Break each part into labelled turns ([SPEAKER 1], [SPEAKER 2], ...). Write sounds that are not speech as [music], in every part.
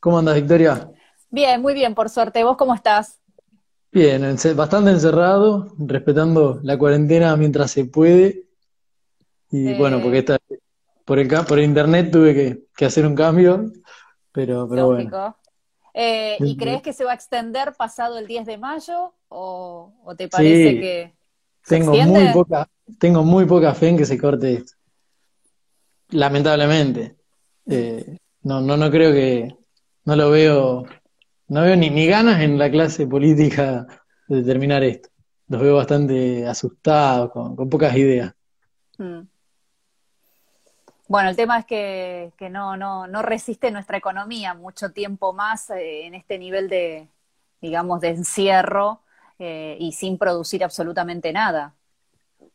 [SPEAKER 1] ¿Cómo andas, Victoria?
[SPEAKER 2] Bien, muy bien, por suerte. ¿Vos cómo estás?
[SPEAKER 1] Bien, bastante encerrado, respetando la cuarentena mientras se puede. Y bueno, porque esta, por el, por internet tuve que, que hacer un cambio, pero, pero bueno.
[SPEAKER 2] Eh, ¿y crees que se va a extender pasado el 10 de mayo o, o te parece
[SPEAKER 1] Sí,
[SPEAKER 2] que se
[SPEAKER 1] tengo muy poca, tengo muy poca fe en que se corte esto, lamentablemente. Eh, no, no, no creo que, no lo veo, no veo ni, ni ganas en la clase política de terminar esto. Los veo bastante asustados, con, pocas ideas.
[SPEAKER 2] Mm. Bueno, el tema es que, que no, no, no resiste nuestra economía mucho tiempo más eh, en este nivel de, digamos, de encierro eh, y sin producir absolutamente nada.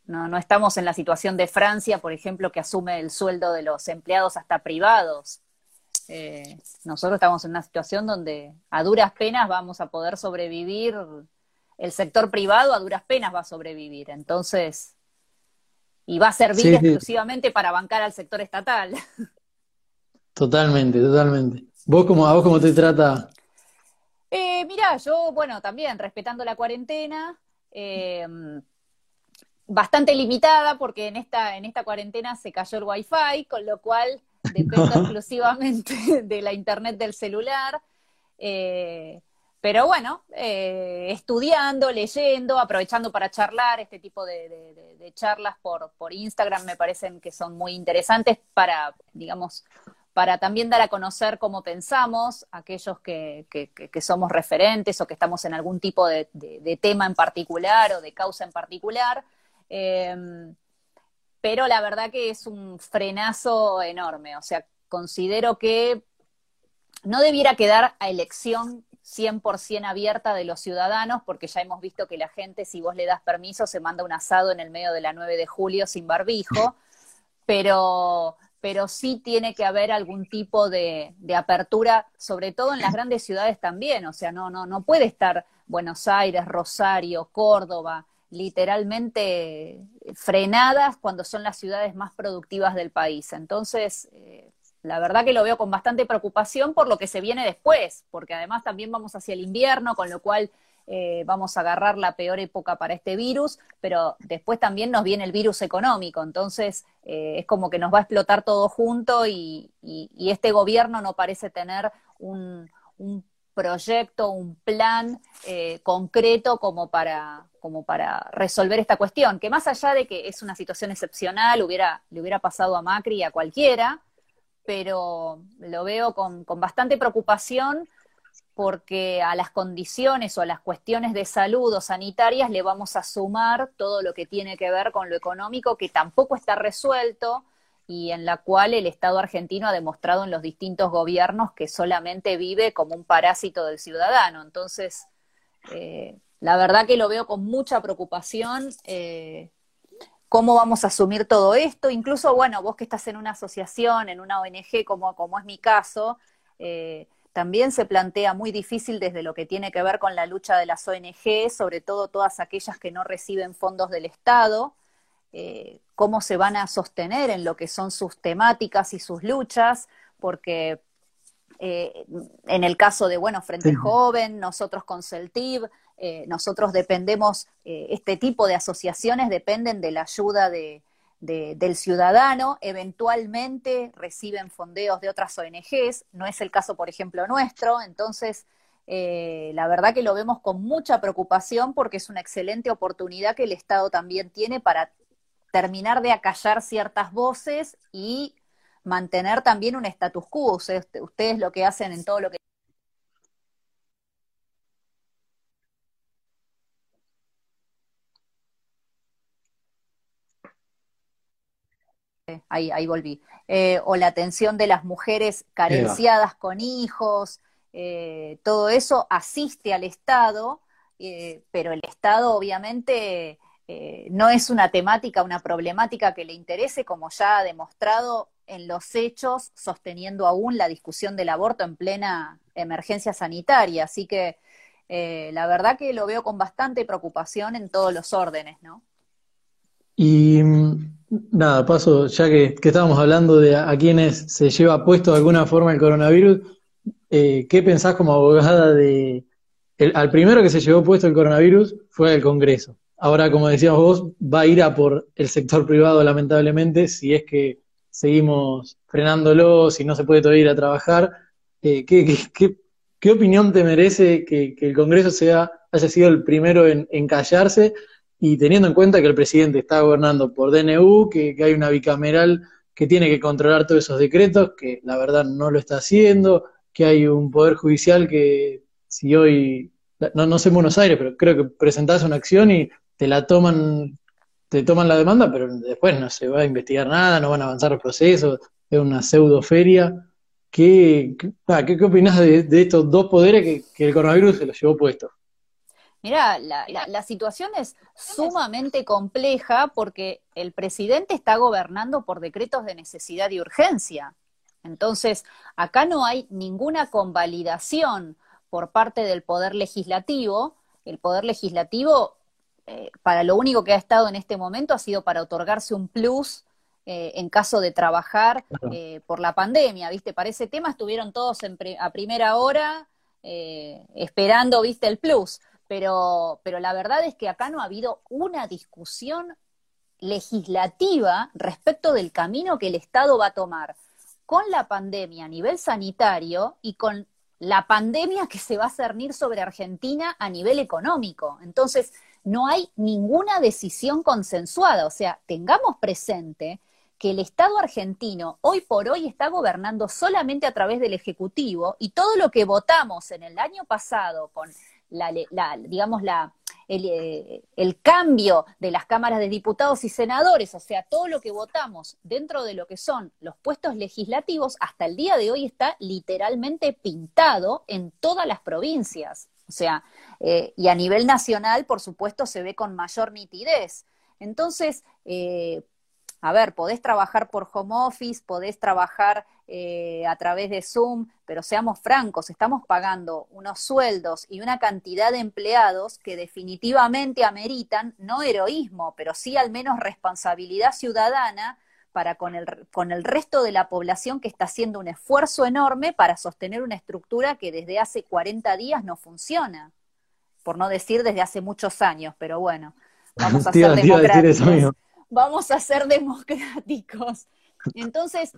[SPEAKER 2] No, no estamos en la situación de Francia, por ejemplo, que asume el sueldo de los empleados hasta privados. Eh, nosotros estamos en una situación donde a duras penas vamos a poder sobrevivir, el sector privado a duras penas va a sobrevivir, entonces, y va a servir
[SPEAKER 1] Sí, sí,
[SPEAKER 2] exclusivamente para bancar al sector estatal. [laughs]
[SPEAKER 1] totalmente, totalmente. ¿Vos cómo, a vos cómo te trata?
[SPEAKER 2] Eh, mirá, yo, bueno, también respetando la cuarentena, eh, bastante limitada porque en esta, en esta cuarentena se cayó el wifi, con lo cual dependo [laughs] exclusivamente [laughs] de la internet del celular. Eh, pero bueno, eh, estudiando, leyendo, aprovechando para charlar, este tipo de, de- de- de charlas por, por Instagram me parecen que son muy interesantes para, digamos, para también dar a conocer cómo pensamos, aquellos que, que- que- que somos referentes o que estamos en algún tipo de, de- de tema en particular o de causa en particular. Eh, pero la verdad que es un frenazo enorme. O sea, considero que no debiera quedar a elección 100% abierta de los ciudadanos, porque ya hemos visto que la gente, si vos le das permiso, se manda un asado en el medio de la 9 de julio sin barbijo, [laughs] pero, pero sí tiene que haber algún tipo de, de apertura, sobre todo en las grandes ciudades también. O sea, no, no, no puede estar Buenos Aires, Rosario, Córdoba, literalmente frenadas cuando son las ciudades más productivas del país. Entonces, eh, la verdad que lo veo con bastante preocupación por lo que se viene después, porque además también vamos hacia el invierno, con lo cual eh, vamos a agarrar la peor época para este virus, pero después también nos viene el virus económico, entonces eh, es como que nos va a explotar todo junto y, este gobierno no parece tener un proyecto, un plan eh, concreto como para, como para resolver esta cuestión, que más allá de que es una situación excepcional, hubiera, le hubiera pasado a Macri y a cualquiera, pero lo veo con, con bastante preocupación porque a las condiciones o a las cuestiones de salud o sanitarias le vamos a sumar todo lo que tiene que ver con lo económico, que tampoco está resuelto y en la cual el Estado argentino ha demostrado en los distintos gobiernos que solamente vive como un parásito del ciudadano. Entonces, eh, la verdad que lo veo con mucha preocupación. eh, cómo vamos a asumir todo esto. Incluso, bueno, vos que estás en una asociación, en una ONG, como, como es mi caso, eh, también se plantea muy difícil desde lo que tiene que ver con la lucha de las ONG, sobre todo todas aquellas que no reciben fondos del Estado, eh, cómo se van a sostener en lo que son sus temáticas y sus luchas, porque eh, en el caso de, bueno, Frente
[SPEAKER 1] Sí.
[SPEAKER 2] Joven, nosotros con CELTIV, eh, nosotros dependemos, eh, este tipo de asociaciones dependen de la ayuda de, de- del ciudadano, eventualmente reciben fondeos de otras ONGs, no es el caso, por ejemplo, nuestro, entonces la verdad que lo vemos con mucha preocupación porque es una excelente oportunidad que el Estado también tiene para terminar de acallar ciertas voces y mantener también un status quo. Ustedes, ustedes lo que hacen en todo lo que... Ahí, ahí volví. Eh, o la atención de las mujeres
[SPEAKER 1] Eva.
[SPEAKER 2] carenciadas con hijos, eh, todo eso asiste al Estado, eh, pero el Estado obviamente eh, no es una temática, una problemática que le interese, como ya ha demostrado en los hechos, sosteniendo aún la discusión del aborto en plena emergencia sanitaria. Así que eh, la verdad que lo veo con bastante preocupación en todos los órdenes, ¿no?
[SPEAKER 1] Y mm, nada, paso, ya que, que estábamos hablando de a, quienes se lleva puesto de alguna forma el coronavirus, eh, ¿qué pensás como abogada de... al primero que se llevó puesto el coronavirus fue el Congreso. Ahora, como decíamos vos, va a ir a por el sector privado, lamentablemente, si es que seguimos frenándolo, si no se puede todavía ir a trabajar. Eh, ¿qué, opinión te merece que, el Congreso sea, haya sido el primero en, callarse y teniendo en cuenta que el presidente está gobernando por DNU, que, hay una bicameral que tiene que controlar todos esos decretos, que la verdad no lo está haciendo, que hay un poder judicial que si hoy, no, no sé en Buenos Aires, pero creo que presentás una acción y te la toman te toman la demanda, pero después no se va a investigar nada, no van a avanzar los procesos, es una pseudo feria. ¿Qué, qué, ah, qué, opinás de, estos dos poderes que, el coronavirus se los llevó puesto?
[SPEAKER 2] Mira, la, la, situación es sumamente compleja porque el presidente está gobernando por decretos de necesidad y urgencia. Entonces, acá no hay ninguna convalidación por parte del Poder Legislativo. El Poder Legislativo eh, para lo único que ha estado en este momento ha sido para otorgarse un plus eh, en caso de trabajar eh, por la pandemia, ¿viste? Para ese tema estuvieron todos a primera hora esperando, ¿viste? El plus. Pero, pero la verdad es que acá no ha habido una discusión legislativa respecto del camino que el Estado va a tomar con la pandemia a nivel sanitario y con la pandemia que se va a cernir sobre Argentina a nivel económico. Entonces, no hay ninguna decisión consensuada. O sea, tengamos presente que el Estado argentino hoy por hoy está gobernando solamente a través del Ejecutivo y todo lo que votamos en el año pasado con la, digamos, la, el, eh, el, cambio de las cámaras de diputados y senadores, o sea, todo lo que votamos dentro de lo que son los puestos legislativos, hasta el día de hoy está literalmente pintado en todas las provincias. O sea, eh, y a nivel nacional, por supuesto, se ve con mayor nitidez. Entonces, eh, a ver, podés trabajar por home office, podés trabajar eh, a través de Zoom, pero seamos francos, estamos pagando unos sueldos y una cantidad de empleados que definitivamente ameritan no heroísmo, pero sí al menos responsabilidad ciudadana para con el, con el resto de la población que está haciendo un esfuerzo enorme para sostener una estructura que desde hace 40 días no funciona, por no decir desde hace muchos años, pero bueno, vamos a [laughs] ser democráticos. Vamos a ser democráticos. Entonces,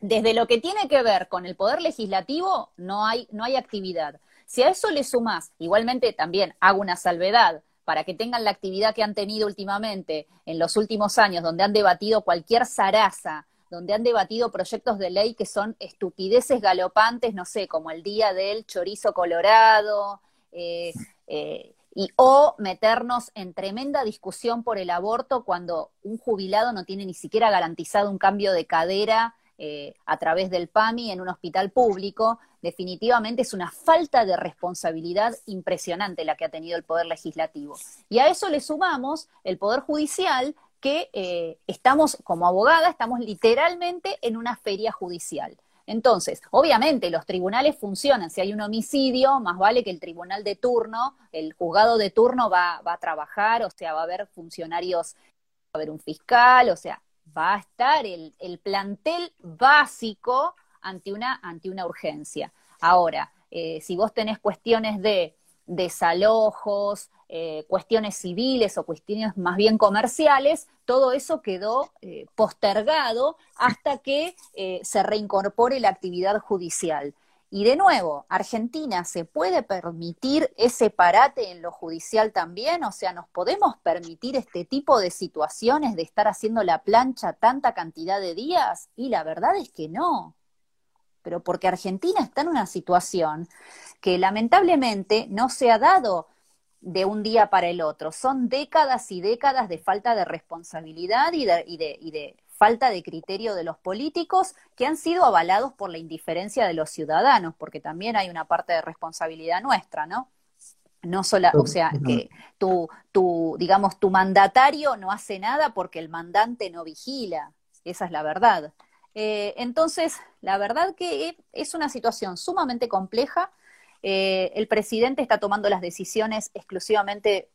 [SPEAKER 2] desde lo que tiene que ver con el poder legislativo, no hay, no hay actividad. Si a eso le sumás, igualmente también hago una salvedad, para que tengan la actividad que han tenido últimamente en los últimos años, donde han debatido cualquier zaraza, donde han debatido proyectos de ley que son estupideces galopantes, no sé, como el día del chorizo colorado, eh, eh, y, o meternos en tremenda discusión por el aborto cuando un jubilado no tiene ni siquiera garantizado un cambio de cadera eh, a través del PAMI en un hospital público, definitivamente es una falta de responsabilidad impresionante la que ha tenido el Poder Legislativo. Y a eso le sumamos el Poder Judicial, que eh, estamos, como abogada, estamos literalmente en una feria judicial. Entonces, obviamente los tribunales funcionan. Si hay un homicidio, más vale que el tribunal de turno, el juzgado de turno va, a trabajar, o sea, va a haber funcionarios, va a haber un fiscal, o sea, va a estar el, plantel básico ante una urgencia. Ahora, eh, si vos tenés cuestiones de desalojos, eh, cuestiones civiles o cuestiones más bien comerciales, todo eso quedó eh, postergado hasta que se reincorpore la actividad judicial. Y de nuevo, ¿Argentina se puede permitir ese parate en lo judicial también? O sea, ¿nos podemos permitir este tipo de situaciones de estar haciendo la plancha tanta cantidad de días? Y la verdad es que no. Pero porque Argentina está en una situación que lamentablemente no se ha dado de un día para el otro. Son décadas y décadas de falta de responsabilidad y de, y de, y de falta de criterio de los políticos que han sido avalados por la indiferencia de los ciudadanos, porque también hay una parte de responsabilidad nuestra, ¿no? No solo, o sea, que tu, tu, digamos, tu mandatario no hace nada porque el mandante no vigila. Esa es la verdad. Eh, entonces, la verdad que es una situación sumamente compleja. Eh, el presidente está tomando las decisiones exclusivamente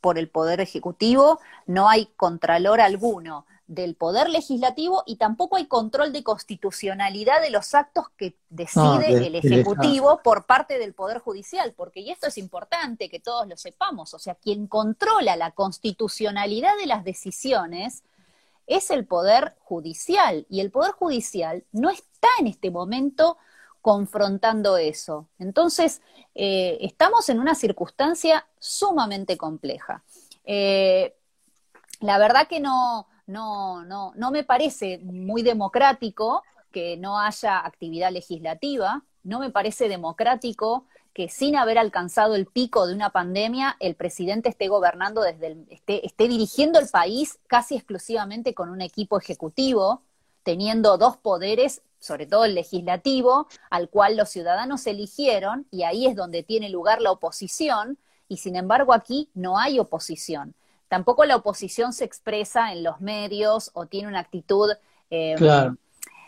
[SPEAKER 2] por el Poder Ejecutivo, no hay contralor alguno del poder legislativo y tampoco hay control de constitucionalidad de los actos que decide el Ejecutivo por parte del Poder Judicial, porque, y esto es importante que todos lo sepamos, o sea, quien controla la constitucionalidad de las decisiones es el Poder Judicial, y el Poder Judicial no está en este momento confrontando eso. Entonces, eh, estamos en una circunstancia sumamente compleja. Eh, la verdad que no, no, no, no me parece muy democrático que no haya actividad legislativa, no me parece democrático que sin haber alcanzado el pico de una pandemia, el presidente esté gobernando desde el, esté, esté dirigiendo el país casi exclusivamente con un equipo ejecutivo, teniendo dos poderes, sobre todo el legislativo, al cual los ciudadanos eligieron, y ahí es donde tiene lugar la oposición, y sin embargo aquí no hay oposición tampoco la oposición se expresa en los medios o tiene una actitud, eh,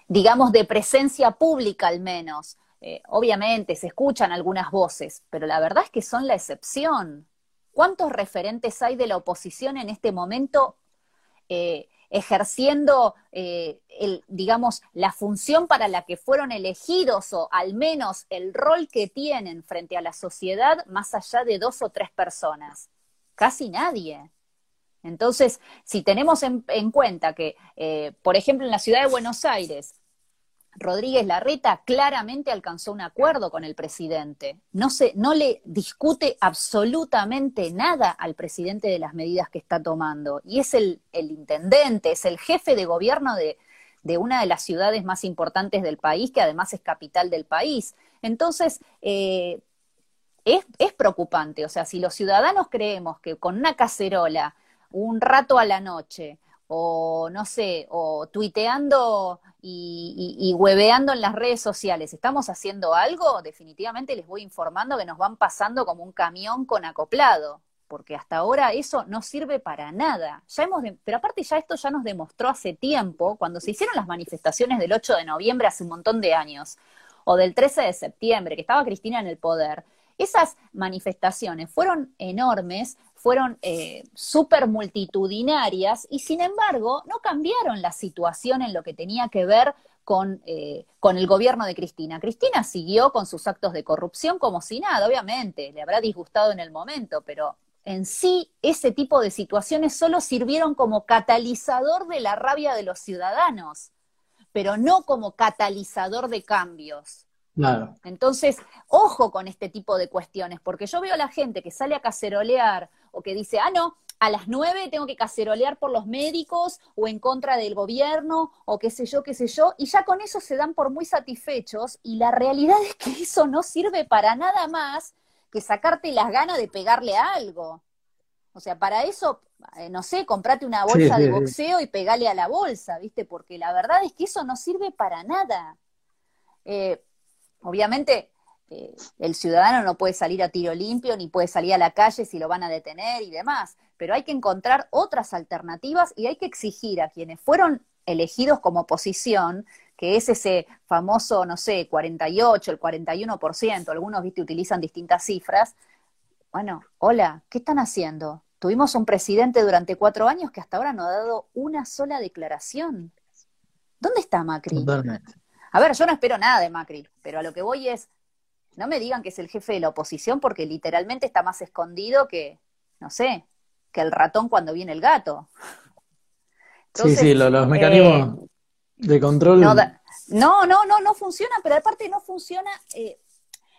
[SPEAKER 2] digamos, de presencia pública al menos. Eh, obviamente se escuchan algunas voces, pero la verdad es que son la excepción. ¿Cuántos referentes hay de la oposición en este momento eh, ejerciendo, el, digamos, la función para la que fueron elegidos o al menos el rol que tienen frente a la sociedad más allá de dos o tres personas? Casi nadie. Entonces, si tenemos en, cuenta que, eh, por ejemplo, en la ciudad de Buenos Aires, Rodríguez Larreta claramente alcanzó un acuerdo con el presidente. No, se, no le discute absolutamente nada al presidente de las medidas que está tomando. Y es el, intendente, es el jefe de gobierno de, una de las ciudades más importantes del país, que además es capital del país. Entonces, eh, es, es preocupante. O sea, si los ciudadanos creemos que con una cacerola un rato a la noche, o no sé, o tuiteando y, hueveando en las redes sociales, ¿estamos haciendo algo? Definitivamente les voy informando que nos van pasando como un camión con acoplado, porque hasta ahora eso no sirve para nada. Ya hemos pero aparte ya esto ya nos demostró hace tiempo, cuando se hicieron las manifestaciones del 8 de noviembre hace un montón de años, o del 13 de septiembre, que estaba Cristina en el poder, esas manifestaciones fueron enormes, fueron eh, súper multitudinarias y sin embargo no cambiaron la situación en lo que tenía que ver con, eh, con, el gobierno de Cristina. Cristina siguió con sus actos de corrupción como si nada, obviamente, le habrá disgustado en el momento, pero en sí ese tipo de situaciones solo sirvieron como catalizador de la rabia de los ciudadanos, pero no como catalizador de cambios. Entonces, ojo con este tipo de cuestiones, porque yo veo a la gente que sale a cacerolear o que dice, ah, no, a las nueve tengo que cacerolear por los médicos o en contra del gobierno o qué sé yo, qué sé yo, y ya con eso se dan por muy satisfechos y la realidad es que eso no sirve para nada más que sacarte las ganas de pegarle a algo. O sea, para eso, eh, no sé, comprate una bolsa de boxeo y pegale a la bolsa, ¿viste? Porque la verdad es que eso no sirve para nada. Eh, Obviamente, eh, el ciudadano no puede salir a tiro limpio ni puede salir a la calle si lo van a detener y demás, pero hay que encontrar otras alternativas y hay que exigir a quienes fueron elegidos como oposición, que es ese famoso, no sé, 48, el 41%, algunos, viste, utilizan distintas cifras. Bueno, hola, ¿qué están haciendo? Tuvimos un presidente durante cuatro años que hasta ahora no ha dado una sola declaración. ¿Dónde está Macri? A ver, yo no espero nada de Macri, pero a lo que voy es, no me digan que es el jefe de la oposición porque literalmente está más escondido que, no sé, que el ratón cuando viene el gato.
[SPEAKER 1] sí, sí, los, mecanismos eh, de control.
[SPEAKER 2] No, no, no, no, funciona, pero aparte no funciona. Eh,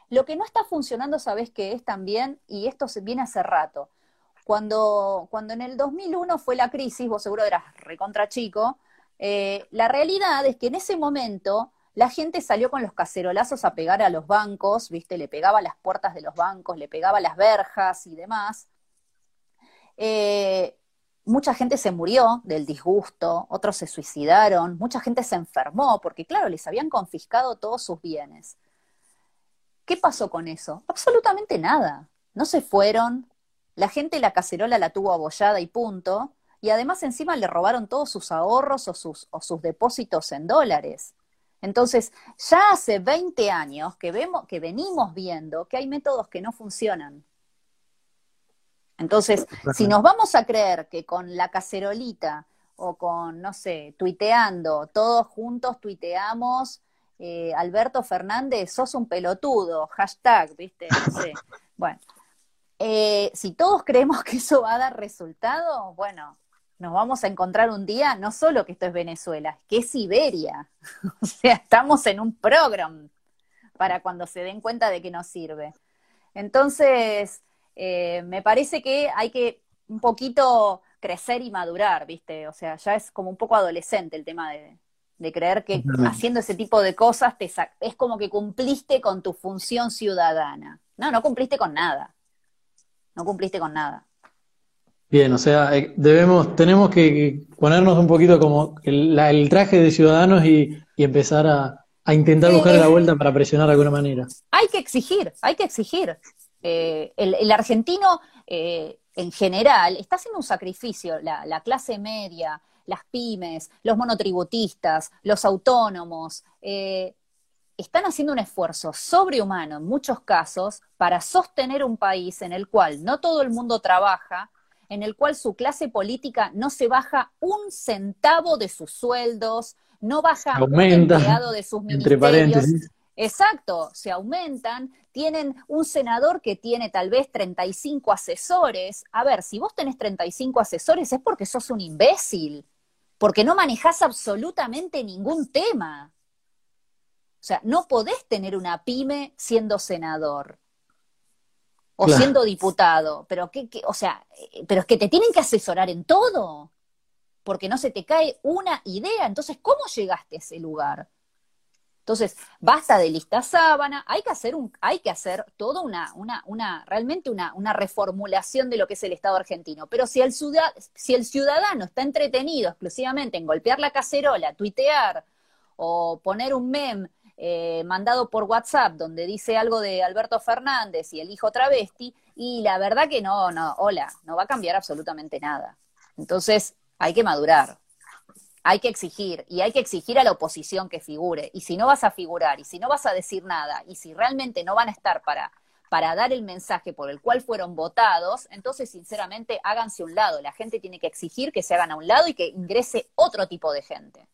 [SPEAKER 2] lo que no está funcionando, ¿sabes qué es también? Y esto se viene hace rato. Cuando, cuando en el 2001 fue la crisis, vos seguro eras recontra chico, eh, la realidad es que en ese momento la gente salió con los cacerolazos a pegar a los bancos, ¿viste? Le pegaba las puertas de los bancos, le pegaba las verjas y demás. Eh, mucha gente se murió del disgusto, otros se suicidaron, mucha gente se enfermó, porque claro, les habían confiscado todos sus bienes. ¿Qué pasó con eso? Absolutamente nada. No se fueron, la gente la cacerola la tuvo abollada y punto, y además encima le robaron todos sus ahorros o sus depósitos en dólares. Entonces, ya hace 20 años que, vemos, que venimos viendo que hay métodos que no funcionan. Entonces, si nos vamos a creer que con la cacerolita o con, no sé, tuiteando, todos juntos tuiteamos, eh, Alberto Fernández, sos un pelotudo, hashtag, ¿viste? No sé. [laughs] Bueno, eh, si todos creemos que eso va a dar resultado, bueno, nos vamos a encontrar un día, no solo que esto es Venezuela, que es Siberia. [laughs] o sea, estamos en un programa para cuando se den cuenta de que nos sirve. Entonces, eh, me parece que hay que un poquito crecer y madurar, ¿viste? O sea, ya es como un poco adolescente el tema de, creer que haciendo ese tipo de cosas te es como que cumpliste con tu función ciudadana. No, no cumpliste con nada. No cumpliste con nada.
[SPEAKER 1] Bien, o sea, eh, debemos, tenemos que ponernos un poquito como el, traje de ciudadanos y, empezar a, intentar buscar la vuelta para presionar de alguna manera.
[SPEAKER 2] Hay que exigir, hay que exigir. Eh, el, argentino eh, en general está haciendo un sacrificio, la, clase media, las pymes, los monotributistas, los autónomos, están haciendo un esfuerzo sobrehumano en muchos casos para sostener un país en el cual no todo el mundo trabaja, en el cual su clase política no se baja un centavo de sus sueldos, no baja un empleado de sus ministerios. Exacto, se aumentan, tienen un senador que tiene tal vez 35 asesores. A ver, si vos tenés 35 asesores es porque sos un imbécil, porque no manejás absolutamente ningún tema. O sea, no podés tener una pyme siendo senador o siendo diputado, pero que, o sea, eh, pero es que te tienen que asesorar en todo, porque no se te cae una idea. Entonces, ¿cómo llegaste a ese lugar? Entonces, basta de lista sábana, hay que hacer un, hay que hacer toda una, una, una, realmente una, una reformulación de lo que es el Estado argentino. Pero si el, si el ciudadano está entretenido exclusivamente en golpear la cacerola, tuitear o poner un meme eh, mandado por WhatsApp donde dice algo de Alberto Fernández y el hijo travesti, y la verdad que no, no, hola, no va a cambiar absolutamente nada. Entonces, hay que madurar, hay que exigir, y hay que exigir a la oposición que figure. Y si no vas a figurar, y si no vas a decir nada, y si realmente no van a estar para, para dar el mensaje por el cual fueron votados, entonces sinceramente háganse un lado. La gente tiene que exigir que se hagan a un lado y que ingrese otro tipo de gente.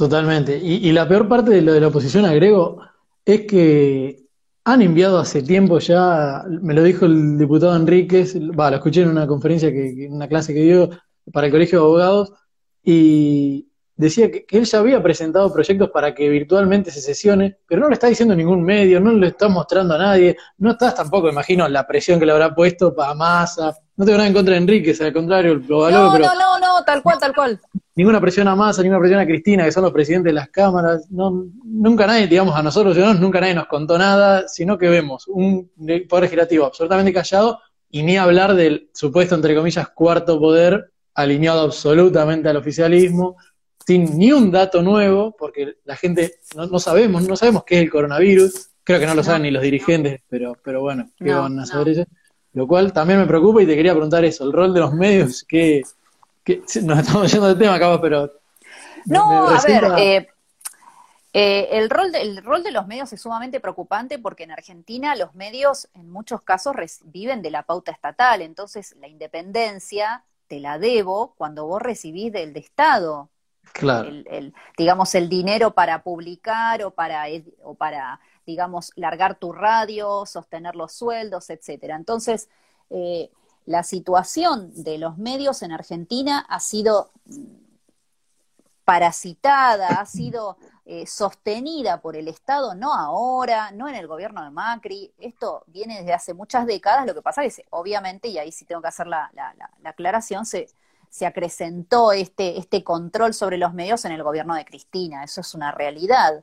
[SPEAKER 1] Totalmente. Y, la peor parte de lo de la oposición, agrego, es que han enviado hace tiempo ya, me lo dijo el diputado Enríquez, va, lo escuché en una conferencia, que, en una clase que dio para el Colegio de Abogados, y decía que, él ya había presentado proyectos para que virtualmente se sesione, pero no lo está diciendo ningún medio, no lo está mostrando a nadie, no estás tampoco, imagino, la presión que le habrá puesto para Massa, no tengo nada en contra de Enríquez, al contrario, lo valoro,
[SPEAKER 2] no, No, no, no, tal cual, tal cual
[SPEAKER 1] ninguna presión a Massa, ninguna presión a Cristina, que son los presidentes de las cámaras. No, nunca nadie, digamos, a nosotros ciudadanos, nunca nadie nos contó nada, sino que vemos un poder legislativo absolutamente callado y ni hablar del supuesto, entre comillas, cuarto poder alineado absolutamente al oficialismo, sin ni un dato nuevo, porque la gente no, sabemos, no sabemos qué es el coronavirus, creo que no lo saben ni los dirigentes, pero, pero bueno, ¿qué van a saber ellos? Lo cual también me preocupa y te quería preguntar eso, el rol de los medios, ¿qué, [laughs] nos estamos yendo de tema, acá, pero...
[SPEAKER 2] No, a ver, eh, eh, el, rol de, el rol de los medios es sumamente preocupante porque en Argentina los medios en muchos casos viven de la pauta estatal, entonces la independencia te la debo cuando vos recibís del de Estado.
[SPEAKER 1] Claro.
[SPEAKER 2] El, digamos, el dinero para publicar o para, o para, digamos, largar tu radio, sostener los sueldos, etcétera. Entonces, eh, la situación de los medios en Argentina ha sido parasitada, ha sido eh, sostenida por el Estado, no ahora, no en el gobierno de Macri, esto viene desde hace muchas décadas, lo que pasa es que obviamente, y ahí sí tengo que hacer la, aclaración, se, se acrecentó este, este control sobre los medios en el gobierno de Cristina, eso es una realidad.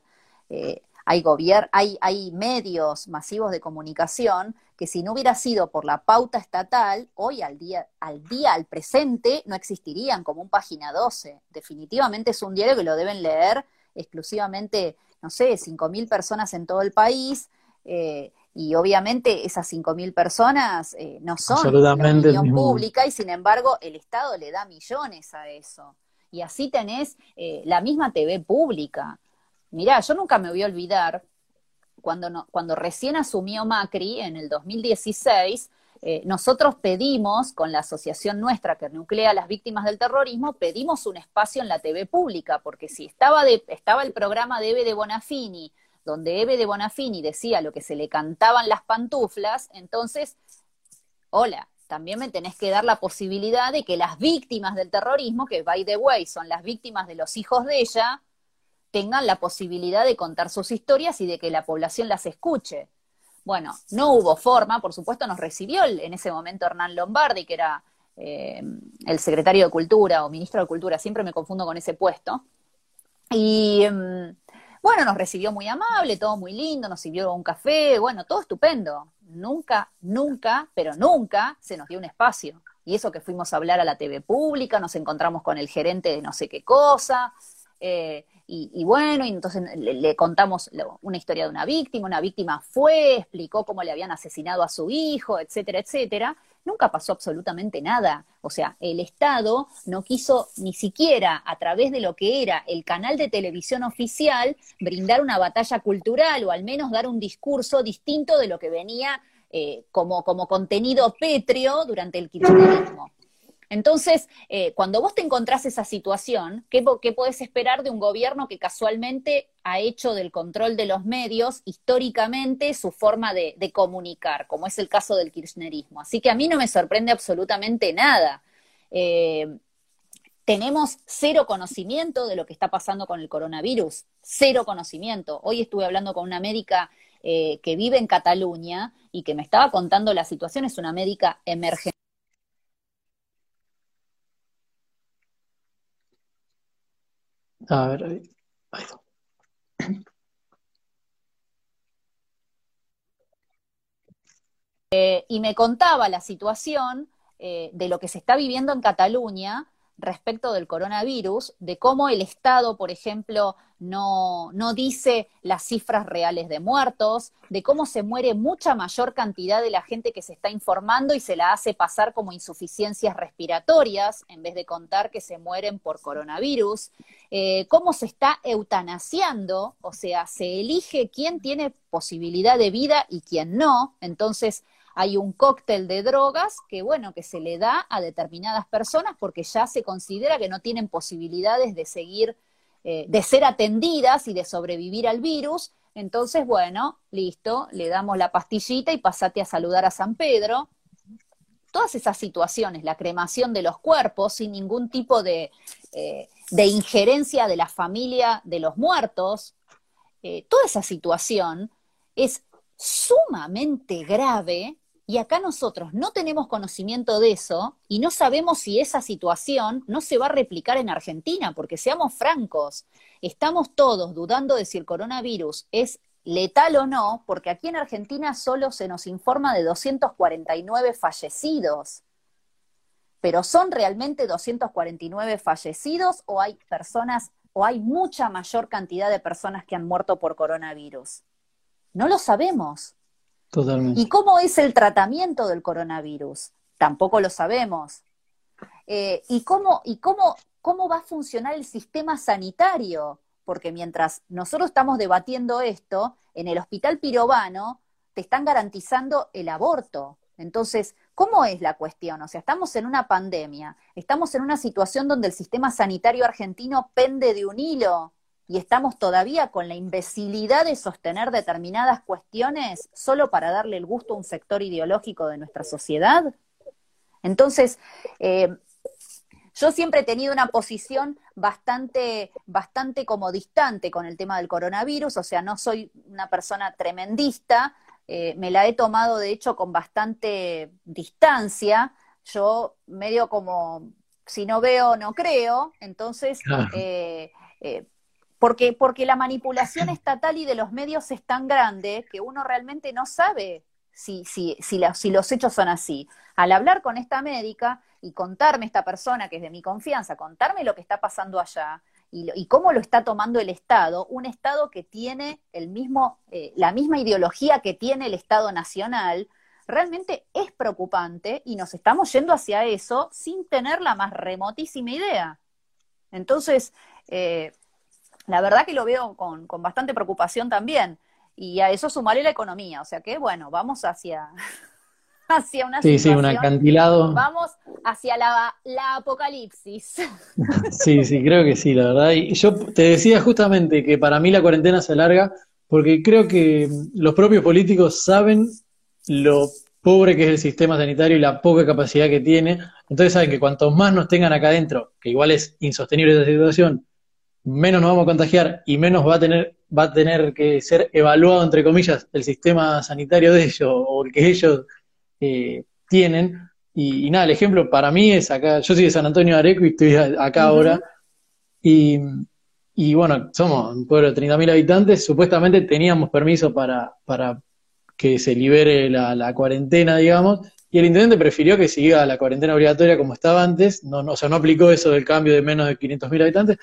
[SPEAKER 2] Eh, hay, hay, hay medios masivos de comunicación que si no hubiera sido por la pauta estatal, hoy al día, al día, al presente, no existirían como un página 12. Definitivamente es un diario que lo deben leer exclusivamente, no sé, 5.000 personas en todo el país, eh, y obviamente esas 5.000 personas eh, no son la opinión pública y sin embargo el Estado le da millones a eso. Y así tenés eh, la misma TV pública. Mirá, yo nunca me voy a olvidar cuando, no, cuando recién asumió Macri en el 2016, eh, nosotros pedimos, con la asociación nuestra que nuclea a las víctimas del terrorismo, pedimos un espacio en la TV pública, porque si estaba, de, estaba el programa de Eve de Bonafini, donde Eve de Bonafini decía lo que se le cantaban las pantuflas, entonces, hola, también me tenés que dar la posibilidad de que las víctimas del terrorismo, que by the way son las víctimas de los hijos de ella, tengan la posibilidad de contar sus historias y de que la población las escuche. Bueno, no hubo forma, por supuesto nos recibió en ese momento Hernán Lombardi, que era eh, el secretario de Cultura o ministro de Cultura, siempre me confundo con ese puesto. Y em, bueno, nos recibió muy amable, todo muy lindo, nos sirvió un café, bueno, todo estupendo. Nunca, nunca, pero nunca se nos dio un espacio. Y eso que fuimos a hablar a la TV pública, nos encontramos con el gerente de no sé qué cosa, eh, y, bueno, y entonces le, contamos una historia de una víctima, una víctima fue, explicó cómo le habían asesinado a su hijo, etcétera, etcétera. Nunca pasó absolutamente nada. O sea, el Estado no quiso ni siquiera a través de lo que era el canal de televisión oficial brindar una batalla cultural o al menos dar un discurso distinto de lo que venía eh, como, como contenido pétreo durante el kirchnerismo. Entonces, eh, cuando vos te encontrás esa situación, ¿qué, ¿qué, podés esperar de un gobierno que casualmente ha hecho del control de los medios históricamente su forma de, comunicar, como es el caso del kirchnerismo? Así que a mí no me sorprende absolutamente nada. Eh, tenemos cero conocimiento de lo que está pasando con el coronavirus, cero conocimiento. Hoy estuve hablando con una médica eh, que vive en Cataluña y que me estaba contando la situación, es una médica emergente
[SPEAKER 1] A ver, ahí.
[SPEAKER 2] Eh, y me contaba la situación eh, de lo que se está viviendo en Cataluña respecto del coronavirus, de cómo el Estado, por ejemplo, no, no dice las cifras reales de muertos, de cómo se muere mucha mayor cantidad de la gente que se está informando y se la hace pasar como insuficiencias respiratorias en vez de contar que se mueren por coronavirus, eh, cómo se está eutanasiando, o sea, se elige quién tiene posibilidad de vida y quién no, entonces hay un cóctel de drogas que, bueno, que se le da a determinadas personas porque ya se considera que no tienen posibilidades de seguir, eh, de ser atendidas y de sobrevivir al virus. Entonces, bueno, listo, le damos la pastillita y pasate a saludar a San Pedro. Todas esas situaciones, la cremación de los cuerpos sin ningún tipo de, eh, injerencia de la familia de los muertos, eh, toda esa situación es sumamente grave y acá nosotros no tenemos conocimiento de eso y no sabemos si esa situación no se va a replicar en Argentina, porque seamos francos, estamos todos dudando de si el coronavirus es letal o no, porque aquí en Argentina solo se nos informa de 249 fallecidos. Pero ¿son realmente 249 fallecidos o hay personas o hay mucha mayor cantidad de personas que han muerto por coronavirus? No lo sabemos.
[SPEAKER 1] Totalmente.
[SPEAKER 2] ¿Y cómo es el tratamiento del coronavirus? Tampoco lo sabemos. Eh, ¿Y, cómo, y cómo, cómo va a funcionar el sistema sanitario? Porque mientras nosotros estamos debatiendo esto, en el hospital pirobano te están garantizando el aborto. Entonces, ¿cómo es la cuestión? O sea, estamos en una pandemia, estamos en una situación donde el sistema sanitario argentino pende de un hilo y estamos todavía con la imbecilidad de sostener determinadas cuestiones solo para darle el gusto a un sector ideológico de nuestra sociedad? Entonces, eh, yo siempre he tenido una posición bastante, bastante como distante con el tema del coronavirus, o sea, no soy una persona tremendista, eh, me la he tomado de hecho con bastante distancia, yo medio como, si no veo, no creo, entonces... Eh, porque, porque la manipulación estatal y de los medios es tan grande que uno realmente no sabe si, si, si, si los hechos son así. Al hablar con esta médica y contarme esta persona que es de mi confianza, contarme lo que está pasando allá, y, cómo lo está tomando el Estado, un Estado que tiene el mismo, eh, la misma ideología que tiene el Estado nacional, realmente es preocupante y nos estamos yendo hacia eso sin tener la más remotísima idea. Entonces, eh, la verdad que lo veo con, bastante preocupación también. Y a eso sumaré la economía, o sea que, bueno, vamos hacia, [laughs] hacia una
[SPEAKER 1] sí, Sí, un acantilado.
[SPEAKER 2] Vamos hacia la, la, apocalipsis. [laughs]
[SPEAKER 1] Sí, sí, creo que sí, la verdad. Y yo te decía justamente que para mí la cuarentena se alarga porque creo que los propios políticos saben lo pobre que es el sistema sanitario y la poca capacidad que tiene. Entonces saben que cuantos más nos tengan acá adentro, que igual es insostenible esa situación, menos nos vamos a contagiar y menos va a tener, va a tener que ser evaluado, entre comillas, el sistema sanitario de ellos o el que ellos eh, tienen. Y, nada, el ejemplo para mí es acá, yo soy de San Antonio de Areco y estoy acá ahora. Y, y, bueno, somos un pueblo de 30.000 habitantes, supuestamente teníamos permiso para, para que se libere la, cuarentena, digamos, y el intendente prefirió que siga la cuarentena obligatoria como estaba antes, no, no, o sea, no aplicó eso del cambio de menos de 500.000 habitantes,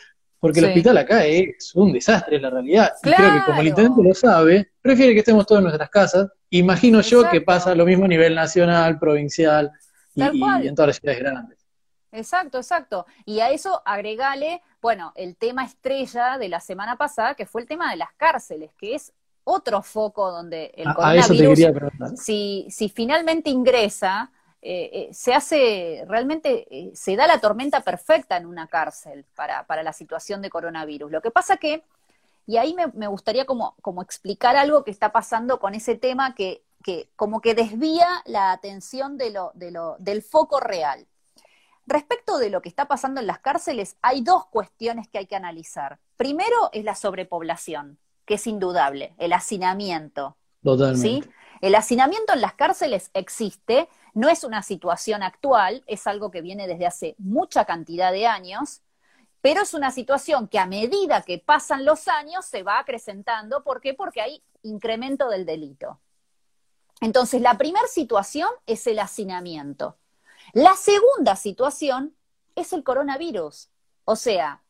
[SPEAKER 1] porque el hospital acá es un desastre, la realidad. Y creo que como el intendente lo sabe, prefiere que estemos todos en nuestras casas. Imagino yo que pasa lo mismo a nivel nacional, provincial y, en todas las ciudades grandes.
[SPEAKER 2] Exacto, exacto. Y a eso agregale, bueno, el tema estrella de la semana pasada, que fue el tema de las cárceles, que es otro foco donde el coronavirus, si, si finalmente ingresa, eh, eh, se hace, realmente eh, se da la tormenta perfecta en una cárcel para, para, la situación de coronavirus. Lo que pasa que, y ahí me, gustaría como, como, explicar algo que está pasando con ese tema que, que como que desvía la atención de lo, de lo, del foco real. Respecto de lo que está pasando en las cárceles, hay dos cuestiones que hay que analizar. Primero es la sobrepoblación que es indudable, el hacinamiento.
[SPEAKER 1] Totalmente.
[SPEAKER 2] El hacinamiento en las cárceles existe, no es una situación actual, es algo que viene desde hace mucha cantidad de años, pero es una situación que a medida que pasan los años se va acrecentando. ¿Por qué? Porque hay incremento del delito. Entonces, la primera situación es el hacinamiento. La segunda situación es el coronavirus. O sea,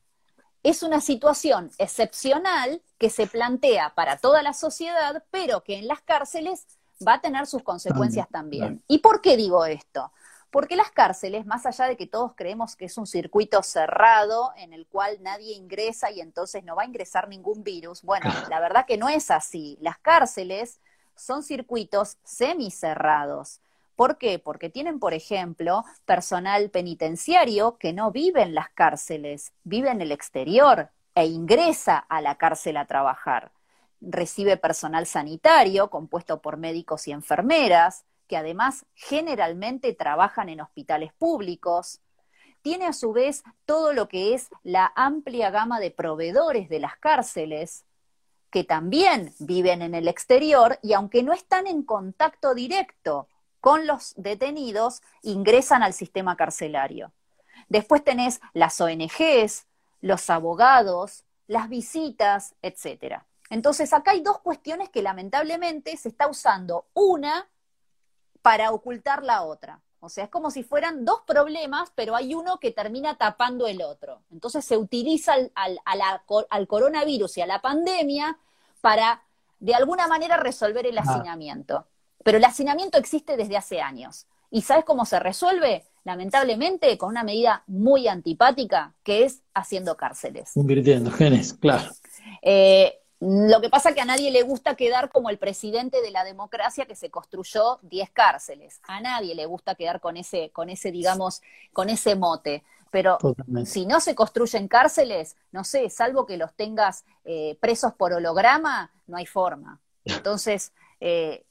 [SPEAKER 2] es una situación excepcional que se plantea para toda la sociedad, pero que en las cárceles va a tener sus consecuencias también. ¿Y por qué digo esto? Porque las cárceles, más allá de que todos creemos que es un circuito cerrado en el cual nadie ingresa y entonces no va a ingresar ningún virus, bueno, la verdad que no es así. Las cárceles son circuitos semicerrados. ¿Por qué? Porque tienen, por ejemplo, personal penitenciario que no vive en las cárceles, vive en el exterior e ingresa a la cárcel a trabajar. Recibe personal sanitario compuesto por médicos y enfermeras, que además generalmente trabajan en hospitales públicos. Tiene a su vez todo lo que es la amplia gama de proveedores de las cárceles, que también viven en el exterior y aunque no están en contacto directo con los detenidos, ingresan al sistema carcelario. Después tenés las ONGs, los abogados, las visitas, etc. Entonces, acá hay dos cuestiones que lamentablemente se está usando una para ocultar la otra. O sea, es como si fueran dos problemas, pero hay uno que termina tapando el otro. Entonces se utiliza al, al coronavirus y a la pandemia para, de alguna manera, resolver el ah. hacinamiento. Pero el hacinamiento existe desde hace años. ¿Y sabes cómo se resuelve? Lamentablemente con una medida muy antipática, que es haciendo cárceles.
[SPEAKER 1] Invirtiendo, genes, claro.
[SPEAKER 2] Eh, lo que pasa es que a nadie le gusta quedar como el presidente de la democracia que se construyó 10 cárceles. A nadie le gusta quedar con ese, con ese, digamos, con ese mote. Pero si no se construyen cárceles, no sé, salvo que los tengas eh, presos por holograma, no hay forma. Entonces, eh,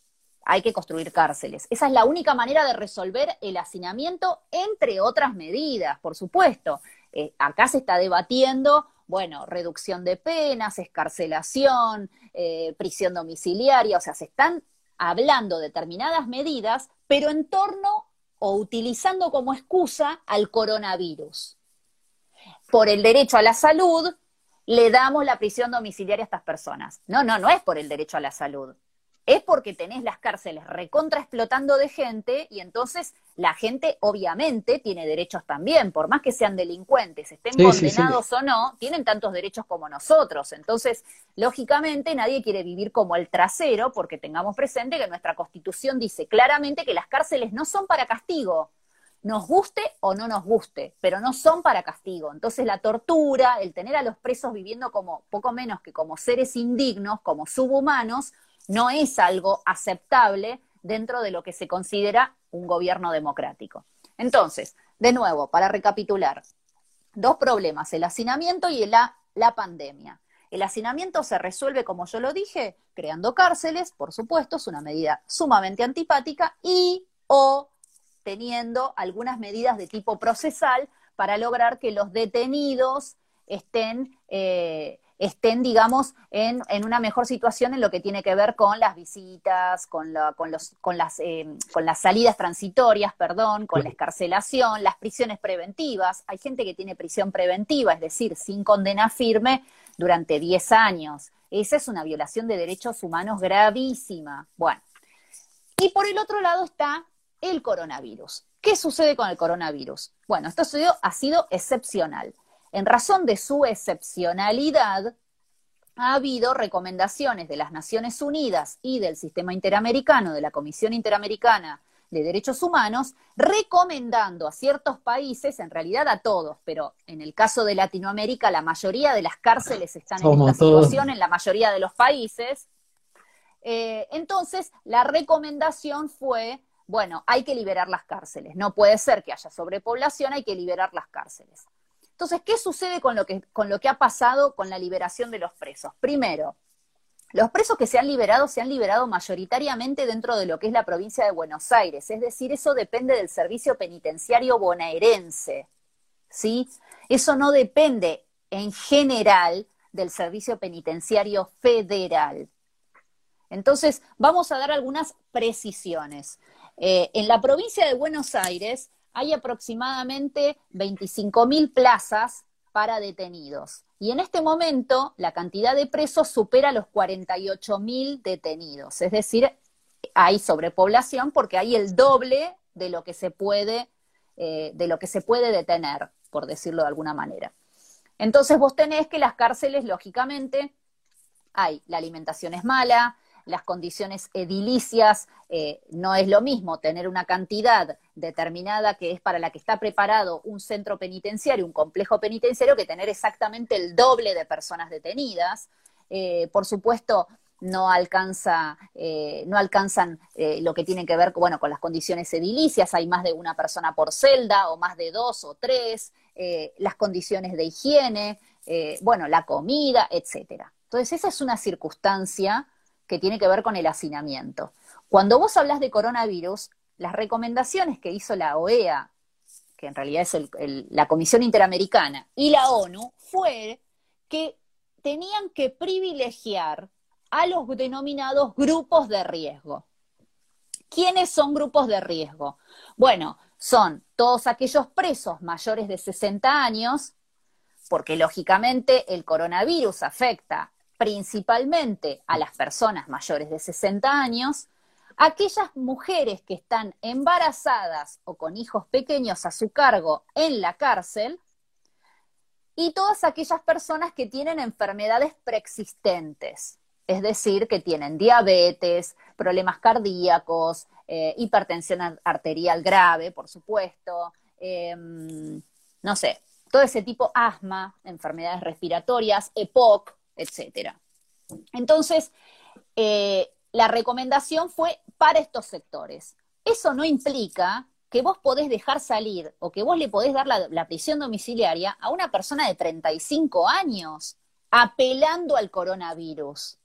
[SPEAKER 2] hay que construir cárceles. Esa es la única manera de resolver el hacinamiento, entre otras medidas, por supuesto. Eh, acá se está debatiendo, bueno, reducción de penas, escarcelación, eh, prisión domiciliaria, o sea, se están hablando determinadas medidas, pero en torno o utilizando como excusa al coronavirus. Por el derecho a la salud, le damos la prisión domiciliaria a estas personas. No, no, no es por el derecho a la salud es porque tenés las cárceles recontra explotando de gente y entonces la gente obviamente tiene derechos también, por más que sean delincuentes, estén condenados o no, tienen tantos derechos como nosotros. Entonces, lógicamente nadie quiere vivir como el trasero porque tengamos presente que nuestra constitución dice claramente que las cárceles no son para castigo, nos guste o no nos guste, pero no son para castigo. Entonces la tortura, el tener a los presos viviendo como poco menos que como seres indignos, como subhumanos, no es algo aceptable dentro de lo que se considera un gobierno democrático. Entonces, de nuevo, para recapitular, dos problemas, el hacinamiento y la, pandemia. El hacinamiento se resuelve, como yo lo dije, creando cárceles, por supuesto, es una medida sumamente antipática, y o teniendo algunas medidas de tipo procesal para lograr que los detenidos estén eh, estén, digamos, en, una mejor situación en lo que tiene que ver con las visitas, con, con, los, con, las, eh, con las salidas transitorias, perdón, con la escarcelación, las prisiones preventivas. Hay gente que tiene prisión preventiva, es decir, sin condena firme durante 10 años. Esa es una violación de derechos humanos gravísima. Bueno, y por el otro lado está el coronavirus. ¿Qué sucede con el coronavirus? Bueno, esto ha sido excepcional. En razón de su excepcionalidad, ha habido recomendaciones de las Naciones Unidas y del Sistema Interamericano, de la Comisión Interamericana de Derechos Humanos, recomendando a ciertos países, en realidad a todos, pero en el caso de Latinoamérica la mayoría de las cárceles están en esta situación, en la mayoría de los países. Eh, entonces, la recomendación fue, bueno, hay que liberar las cárceles, no puede ser que haya sobrepoblación, hay que liberar las cárceles. Entonces, ¿qué sucede con lo que, con lo que ha pasado con la liberación de los presos? Primero, los presos que se han liberado se han liberado mayoritariamente dentro de lo que es la provincia de Buenos Aires, es decir, eso depende del servicio penitenciario bonaerense, ¿sí? Eso no depende en general del servicio penitenciario federal. Entonces, vamos a dar algunas precisiones. Eh, en la provincia de Buenos Aires hay aproximadamente 25.000 plazas para detenidos. Y en este momento la cantidad de presos supera los 48.000 detenidos. Es decir, hay sobrepoblación porque hay el doble de lo que se puede, eh, de lo que se puede detener, por decirlo de alguna manera. Entonces vos tenés que las cárceles, lógicamente, hay, la alimentación es mala, las condiciones edilicias, eh, no es lo mismo tener una cantidad determinada que es para la que está preparado un centro penitenciario, un complejo penitenciario, que tener exactamente el doble de personas detenidas. Eh, por supuesto, no alcanza, eh, no alcanzan lo que tiene que ver bueno, con las condiciones edilicias, hay más de una persona por celda, o más de dos o tres, las condiciones de higiene, bueno, la comida, etcétera. Entonces, esa es una circunstancia que tiene que ver con el hacinamiento. Cuando vos hablas de coronavirus, las recomendaciones que hizo la OEA, que en realidad es la Comisión Interamericana, y la ONU, fue que tenían que privilegiar a los denominados grupos de riesgo. ¿Quiénes son grupos de riesgo? Bueno, son todos aquellos presos mayores de 60 años, porque lógicamente el coronavirus afecta principalmente a las personas mayores de 60 años, aquellas mujeres que están embarazadas o con hijos pequeños a su cargo en la cárcel y todas aquellas personas que tienen enfermedades preexistentes, es decir, que tienen diabetes, problemas cardíacos, eh, hipertensión arterial grave, por supuesto, em, no sé, todo ese tipo, asma, enfermedades respiratorias, EPOC, etcétera. Entonces, eh, la recomendación fue para estos sectores. Eso no implica que vos podés dejar salir o que vos le podés dar la, prisión domiciliaria a una persona de 35 años apelando al coronavirus.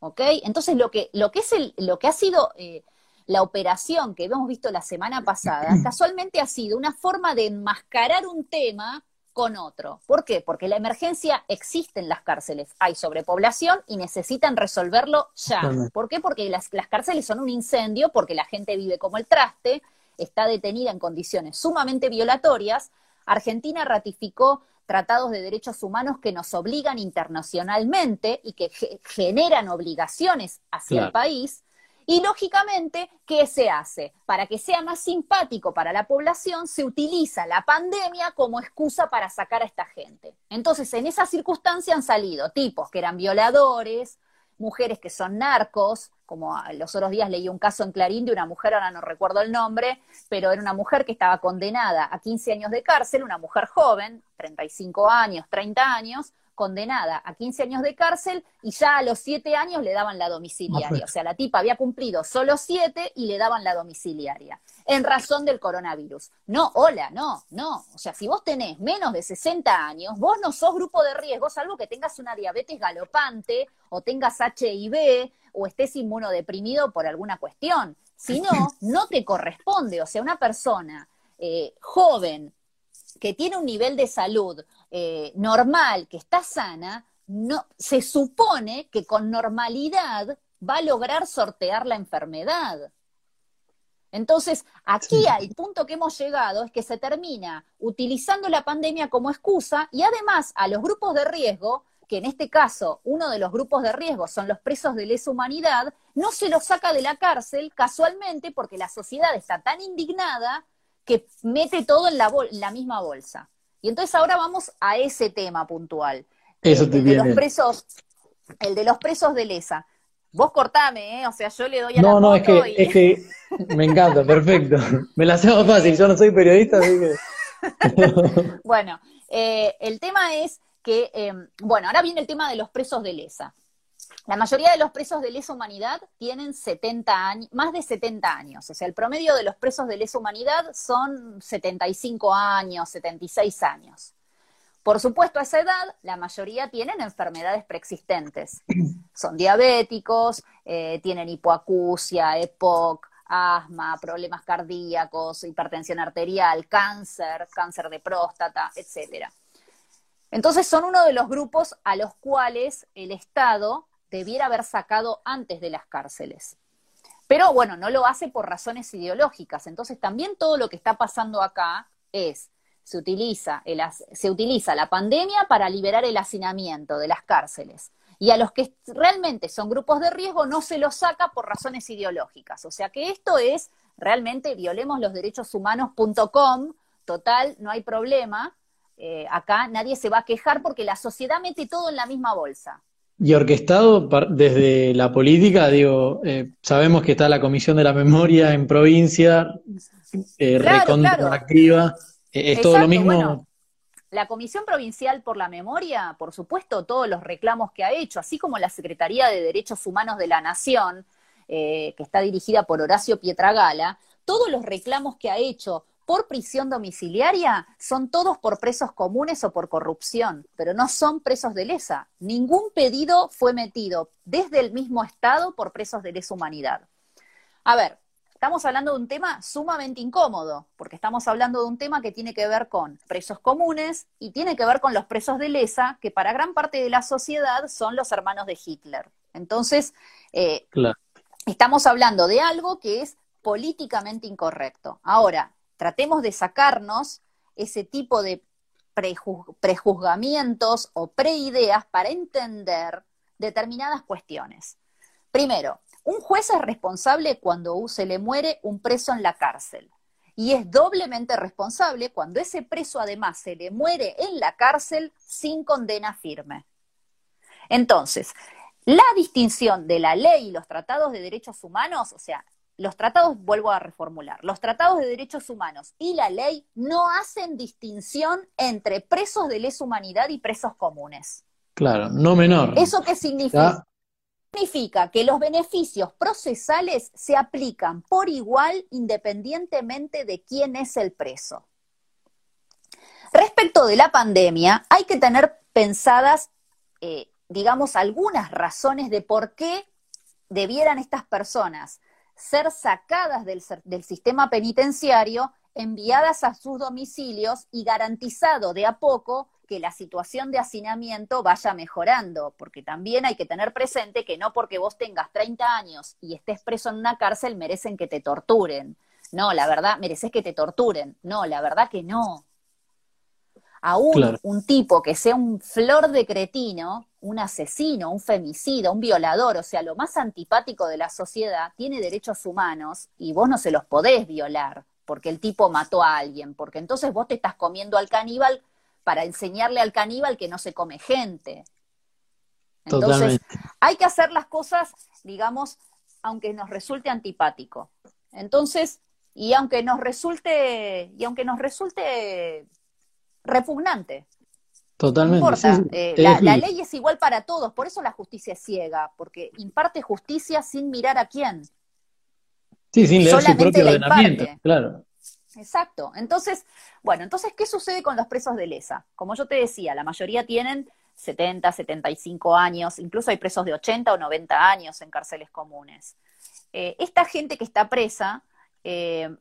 [SPEAKER 2] ¿Ok? Entonces, lo que, lo que, es el, lo que ha sido eh, la operación que hemos visto la semana pasada, [clears throat] casualmente ha sido una forma de enmascarar un tema con otro. ¿Por qué? Porque la emergencia existe en las cárceles. Hay sobrepoblación y necesitan resolverlo ya. ¿Por qué? Porque las, las cárceles son un incendio, porque la gente vive como el traste, está detenida en condiciones sumamente violatorias. Argentina ratificó tratados de derechos humanos que nos obligan internacionalmente y que generan obligaciones hacia el país. Y lógicamente, ¿qué se hace? Para que sea más simpático para la población, se utiliza la pandemia como excusa para sacar a esta gente. Entonces, en esa circunstancia han salido tipos que eran violadores, mujeres que son narcos, como los otros días leí un caso en Clarín de una mujer, ahora no recuerdo el nombre, pero era una mujer que estaba condenada a 15 años de cárcel, una mujer joven, 35 años, 30 años, condenada a 15 años de cárcel y ya a los 7 años le daban la domiciliaria. O sea, la tipa había cumplido solo 7 y le daban la domiciliaria en razón del coronavirus. No, hola, no, no. O sea, si vos tenés menos de 60 años, vos no sos grupo de riesgo, salvo que tengas una diabetes galopante o tengas HIV o estés inmunodeprimido por alguna cuestión. Si no, [laughs] no te corresponde. O sea, una persona eh, joven que tiene un nivel de salud eh, normal, que está sana, no, se supone que con normalidad va a lograr sortear la enfermedad. Entonces, aquí al punto que hemos llegado es que se termina utilizando la pandemia como excusa y además a los grupos de riesgo, que en este caso uno de los grupos de riesgo son los presos de lesa humanidad, no se los saca de la cárcel casualmente porque la sociedad está tan indignada que mete todo en la, la misma bolsa. Y entonces ahora vamos a ese tema puntual.
[SPEAKER 1] Eso te
[SPEAKER 2] el de los presos, el de los presos de lesa. Vos cortame, ¿eh? O sea, yo le doy a no, la No,
[SPEAKER 1] es que, es que me encanta, perfecto. [laughs] Me la hacemos fácil, yo no soy periodista, así que... [laughs]
[SPEAKER 2] bueno, eh, el tema es que, eh, bueno, ahora viene el tema de los presos de lesa. La mayoría de los presos de lesa humanidad tienen 70 años, más de 70 años. O sea, el promedio de los presos de lesa humanidad son 75 años, 76 años. Por supuesto, a esa edad, la mayoría tienen enfermedades preexistentes. [clears throat] Son diabéticos, eh, tienen hipoacusia, EPOC, asma, problemas cardíacos, hipertensión arterial, cáncer, cáncer de próstata, etc. Entonces, son uno de los grupos a los cuales el Estado debiera haber sacado antes de las cárceles. Pero bueno, no lo hace por razones ideológicas. Entonces, también todo lo que está pasando acá es se utiliza, se utiliza la pandemia para liberar el hacinamiento de las cárceles. Y a los que realmente son grupos de riesgo no se los saca por razones ideológicas. O sea que esto es realmente violemos los derechos humanos.com, total, no hay problema. Eh, acá nadie se va a quejar porque la sociedad mete todo en la misma bolsa.
[SPEAKER 1] Y orquestado desde la política, digo, eh, sabemos que está la Comisión de la Memoria en provincia, eh. Eh, ¿Es todo lo mismo?
[SPEAKER 2] la Comisión Provincial por la Memoria, por supuesto, todos los reclamos que ha hecho, así como la Secretaría de Derechos Humanos de la Nación, eh, que está dirigida por Horacio Pietragala, todos los reclamos que ha hecho por prisión domiciliaria son todos por presos comunes o por corrupción, pero no son presos de lesa. Ningún pedido fue metido desde el mismo Estado por presos de lesa humanidad. A ver, estamos hablando de un tema sumamente incómodo, porque estamos hablando de un tema que tiene que ver con presos comunes y tiene que ver con los presos de lesa, que para gran parte de la sociedad son los hermanos de Hitler. Entonces, eh, estamos hablando de algo que es políticamente incorrecto. Ahora, tratemos de sacarnos ese tipo de prejuzgamientos o preideas para entender determinadas cuestiones. Primero, un juez es responsable cuando se le muere un preso en la cárcel. Y es doblemente responsable cuando ese preso además se le muere en la cárcel sin condena firme. Entonces, la distinción de la ley y los tratados de derechos humanos, o sea, los tratados, vuelvo a reformular, los tratados de derechos humanos y la ley no hacen distinción entre presos de lesa humanidad y presos comunes.
[SPEAKER 1] Claro, no menor.
[SPEAKER 2] ¿Eso qué significa? significa que los beneficios procesales se aplican por igual independientemente de quién es el preso. Respecto de la pandemia, hay que tener pensadas, eh, digamos, algunas razones de por qué debieran estas personas ser sacadas del, del sistema penitenciario, enviadas a sus domicilios y garantizado de a poco que la situación de hacinamiento vaya mejorando, porque también hay que tener presente que no porque vos tengas 30 años y estés preso en una cárcel merecen que te torturen. No, la verdad, mereces que te torturen. No, la verdad que no. Aún un tipo que sea un flor de cretino, un asesino, un femicida, un violador, o sea, lo más antipático de la sociedad, tiene derechos humanos y vos no se los podés violar porque el tipo mató a alguien, porque entonces vos te estás comiendo al caníbal para enseñarle al caníbal que no se come gente. Entonces, hay que hacer las cosas, digamos, aunque nos resulte antipático. Entonces, y aunque nos resulte, y aunque nos resulte repugnante.
[SPEAKER 1] Totalmente.
[SPEAKER 2] No importa, eh, la, ley es igual para todos, por eso la justicia es ciega, porque imparte justicia sin mirar a quién.
[SPEAKER 1] Sí, sin leer su propio ordenamiento, claro.
[SPEAKER 2] Exacto. Entonces, bueno, entonces, ¿qué sucede con los presos de lesa? Como yo te decía, la mayoría tienen 70, 75 años, incluso hay presos de 80 o 90 años en cárceles comunes. Eh, esta gente que está presa eh,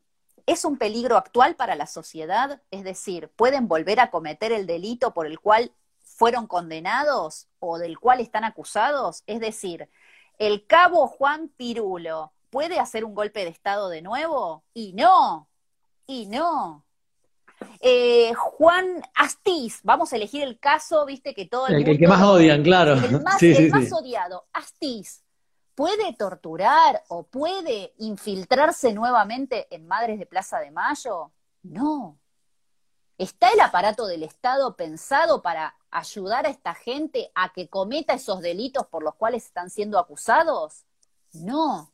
[SPEAKER 2] es un peligro actual para la sociedad, es decir, pueden volver a cometer el delito por el cual fueron condenados o del cual están acusados, es decir, el cabo Juan Pirulo puede hacer un golpe de Estado de nuevo y no, y no. Eh, Juan Astiz, vamos a elegir el caso, viste que todo
[SPEAKER 1] el, el que más odian, claro.
[SPEAKER 2] El [laughs] más, más odiado, Astiz, ¿puede torturar o puede infiltrarse nuevamente en Madres de Plaza de Mayo? No. ¿Está el aparato del Estado pensado para ayudar a esta gente a que cometa esos delitos por los cuales están siendo acusados? No.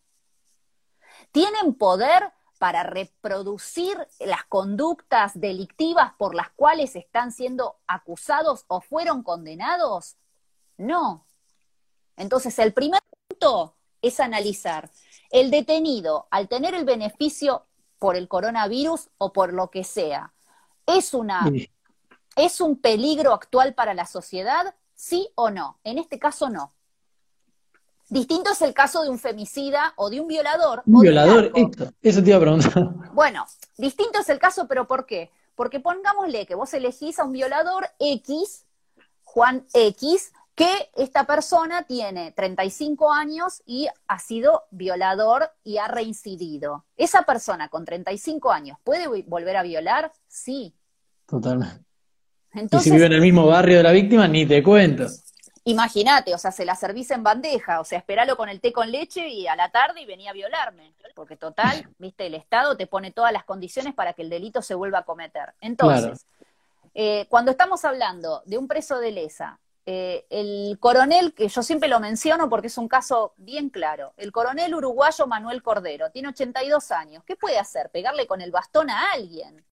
[SPEAKER 2] ¿Tienen poder para reproducir las conductas delictivas por las cuales están siendo acusados o fueron condenados? No. Entonces, el primer punto es analizar, el detenido, al tener el beneficio por el coronavirus o por lo que sea, ¿es, una, ¿es un peligro actual para la sociedad? ¿Sí o no? En este caso, no. Distinto es el caso de un femicida o de un violador.
[SPEAKER 1] Un violador, esto, eso te iba a preguntar. [laughs]
[SPEAKER 2] Bueno, distinto es el caso, pero ¿por qué? Porque pongámosle que vos elegís a un violador X, Juan X, que esta persona tiene 35 años y ha sido violador y ha reincidido. ¿Esa persona con 35 años puede volver a violar? Sí.
[SPEAKER 1] Totalmente. y si vive en el mismo barrio de la víctima, ni te cuento.
[SPEAKER 2] Imagínate, o sea, se la servís en bandeja, o sea, esperalo con el té con leche y a la tarde y venía a violarme. Porque total, [laughs] viste, el Estado te pone todas las condiciones para que el delito se vuelva a cometer. Entonces, eh, cuando estamos hablando de un preso de lesa, eh, el coronel, que yo siempre lo menciono porque es un caso bien claro, el coronel uruguayo Manuel Cordero, tiene 82 años, ¿qué puede hacer? Pegarle con el bastón a alguien.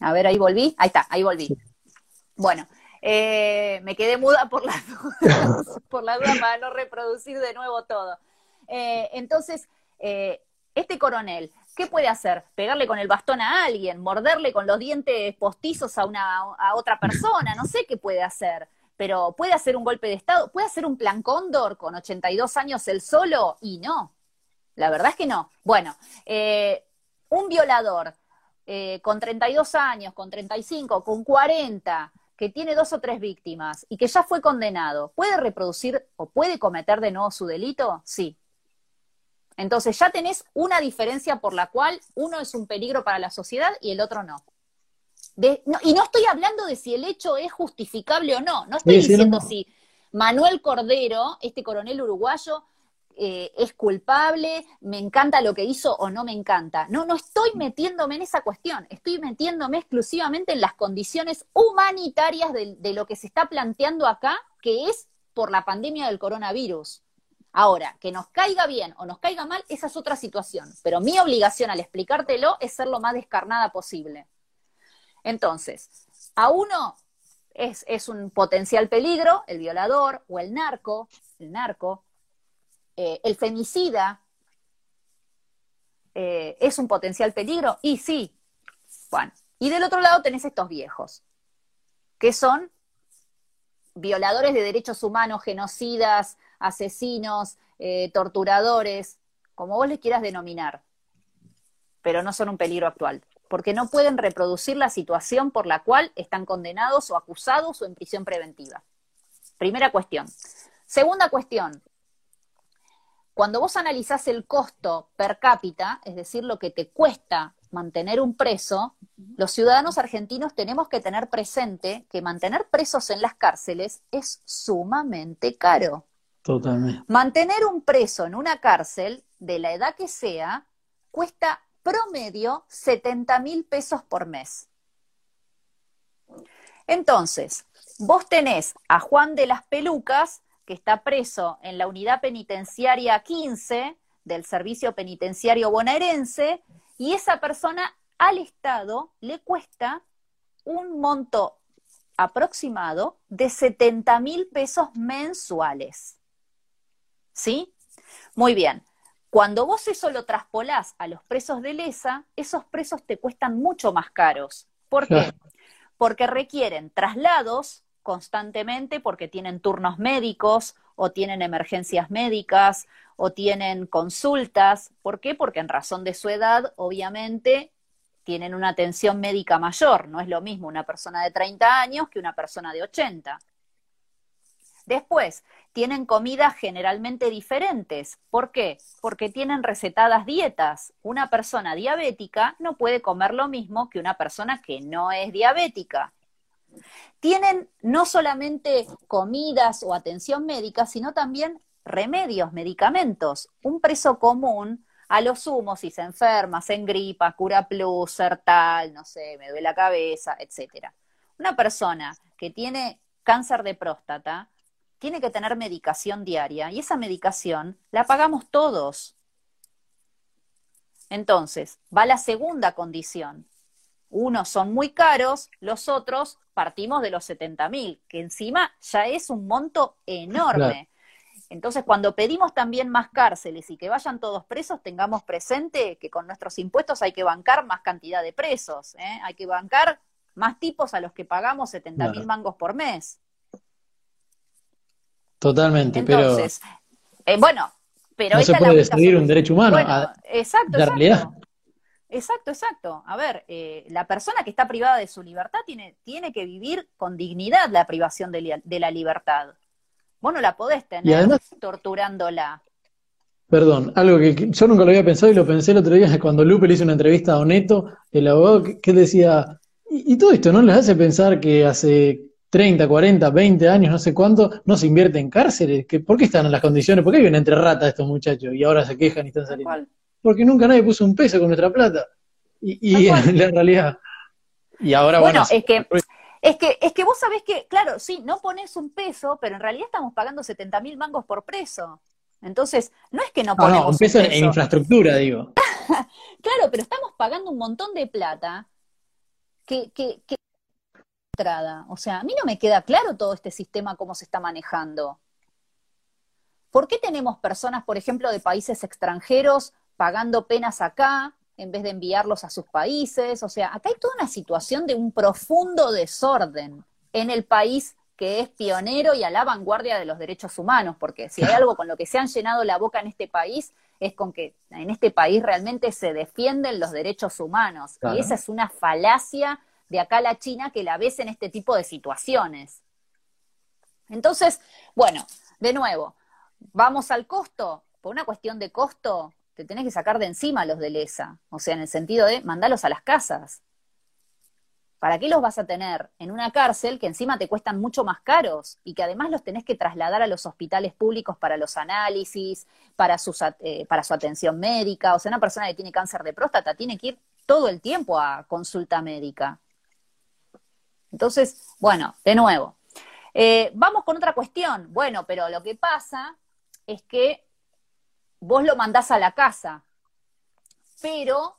[SPEAKER 2] A ver, ahí volví. Ahí está, ahí volví. Bueno, eh, me quedé muda por las [laughs] por la duda para no reproducir de nuevo todo. Eh, entonces, eh, este coronel, ¿qué puede hacer? ¿Pegarle con el bastón a alguien? ¿Morderle con los dientes postizos a, una, a otra persona? No sé qué puede hacer. Pero puede hacer un golpe de Estado, puede hacer un plan cóndor con 82 años él solo y no. La verdad es que no. Bueno, un violador con 32 años, con 35, con 40, que tiene dos o tres víctimas y que ya fue condenado, ¿puede reproducir o puede cometer de nuevo su delito? Sí. Entonces ya tenés una diferencia por la cual uno es un peligro para la sociedad y el otro no. y no estoy hablando de si el hecho es justificable o no. No estoy diciendo si Manuel Cordero, este coronel uruguayo, eh, es culpable, me encanta lo que hizo o no me encanta. No, no estoy metiéndome en esa cuestión, estoy metiéndome exclusivamente en las condiciones humanitarias de, de lo que se está planteando acá, que es por la pandemia del coronavirus. Ahora, que nos caiga bien o nos caiga mal, esa es otra situación, pero mi obligación al explicártelo es ser lo más descarnada posible. Entonces, a uno es, es, un potencial peligro, el violador o el narco, el narco, eh, el femicida eh, es un potencial peligro, y sí, bueno, y del otro lado tenés estos viejos, que son violadores de derechos humanos, genocidas, asesinos, eh, torturadores, como vos les quieras denominar, pero no son un peligro actual, porque no pueden reproducir la situación por la cual están condenados o acusados o en prisión preventiva. Primera cuestión. Segunda cuestión, cuando vos analizás el costo per cápita, es decir, lo que te cuesta mantener un preso, los ciudadanos argentinos tenemos que tener presente que mantener presos en las cárceles es sumamente caro.
[SPEAKER 1] Totalmente.
[SPEAKER 2] Mantener un preso en una cárcel, de la edad que sea, cuesta promedio 70 mil pesos por mes. Entonces, vos tenés a Juan de las Pelucas, que está preso en la unidad penitenciaria 15 del Servicio Penitenciario Bonaerense, y esa persona al Estado le cuesta un monto aproximado de 70 mil pesos mensuales. ¿Sí? Muy bien. Cuando vos eso lo traspolás a los presos de lesa, esos presos te cuestan mucho más caros. ¿Por qué? [laughs] Porque requieren traslados constantemente porque tienen turnos médicos o tienen emergencias médicas o tienen consultas. ¿Por qué? Porque en razón de su edad, obviamente, tienen una atención médica mayor. No es lo mismo una persona de 30 años que una persona de 80. Después, tienen comidas generalmente diferentes. ¿Por qué? Porque tienen recetadas dietas. Una persona diabética no puede comer lo mismo que una persona que no es diabética. Tienen no solamente comidas o atención médica, sino también remedios, medicamentos. Un preso común, a lo sumo, si se enferma, se engripa, cura plus, sertal, no sé, me duele la cabeza, etc. Una persona que tiene cáncer de próstata tiene que tener medicación diaria y esa medicación la pagamos todos. Entonces, va la segunda condición. Unos son muy caros, los otros partimos de los 70 mil, que encima ya es un monto enorme. Entonces, cuando pedimos también más cárceles y que vayan todos presos, tengamos presente que con nuestros impuestos hay que bancar más cantidad de presos, ¿eh? hay que bancar más tipos a los que pagamos 70 mil mangos por mes.
[SPEAKER 1] Totalmente, Entonces,
[SPEAKER 2] pero... Eh, bueno, pero...
[SPEAKER 1] No se puede decidir un derecho humano a
[SPEAKER 2] exacto, exacto. Exacto, exacto. A ver, eh, la persona que está privada de su libertad tiene, tiene que vivir con dignidad la privación de, la libertad. Vos no la podés tener torturándola.
[SPEAKER 1] Perdón, algo que, yo nunca lo había pensado y lo pensé el otro día [laughs] cuando Lupe le hizo una entrevista a Oneto, el abogado, que, decía, y, todo esto no les hace pensar que hace 30, 40, 20 años, no sé cuánto, no se invierte en cárceles? ¿Que, ¿Por qué están en las condiciones? ¿Por qué viven entre ratas estos muchachos y ahora se quejan y están saliendo? Porque nunca nadie puso un peso con nuestra plata. Y, en [laughs] la realidad. Y ahora, bueno.
[SPEAKER 2] es que. Es que, es que vos sabés que, claro, sí, no pones un peso, pero en realidad estamos pagando 70 mil mangos por preso. Entonces, no es que no ponemos.
[SPEAKER 1] no, un peso, en infraestructura, digo. [laughs]
[SPEAKER 2] claro, pero estamos pagando un montón de plata que, que, que. O sea, a mí no me queda claro todo este sistema, cómo se está manejando. ¿Por qué tenemos personas, por ejemplo, de países extranjeros pagando penas acá en vez de enviarlos a sus países. O sea, acá hay toda una situación de un profundo desorden en el país que es pionero y a la vanguardia de los derechos humanos, porque si hay algo con lo que se han llenado la boca en este país es con que en este país realmente se defienden los derechos humanos. Y esa es una falacia de acá a la China que la ves en este tipo de situaciones. Entonces, bueno, de nuevo, vamos al costo. Por una cuestión de costo, te tenés que sacar de encima los de LESA, o sea, en el sentido de mandarlos a las casas. ¿Para qué los vas a tener en una cárcel que encima te cuestan mucho más caros y que además los tenés que trasladar a los hospitales públicos para los análisis, para, eh, para su atención médica? O sea, una persona que tiene cáncer de próstata tiene que ir todo el tiempo a consulta médica. Entonces, bueno, de nuevo, eh, vamos con otra cuestión. Bueno, pero lo que pasa es que vos lo mandás a la casa, pero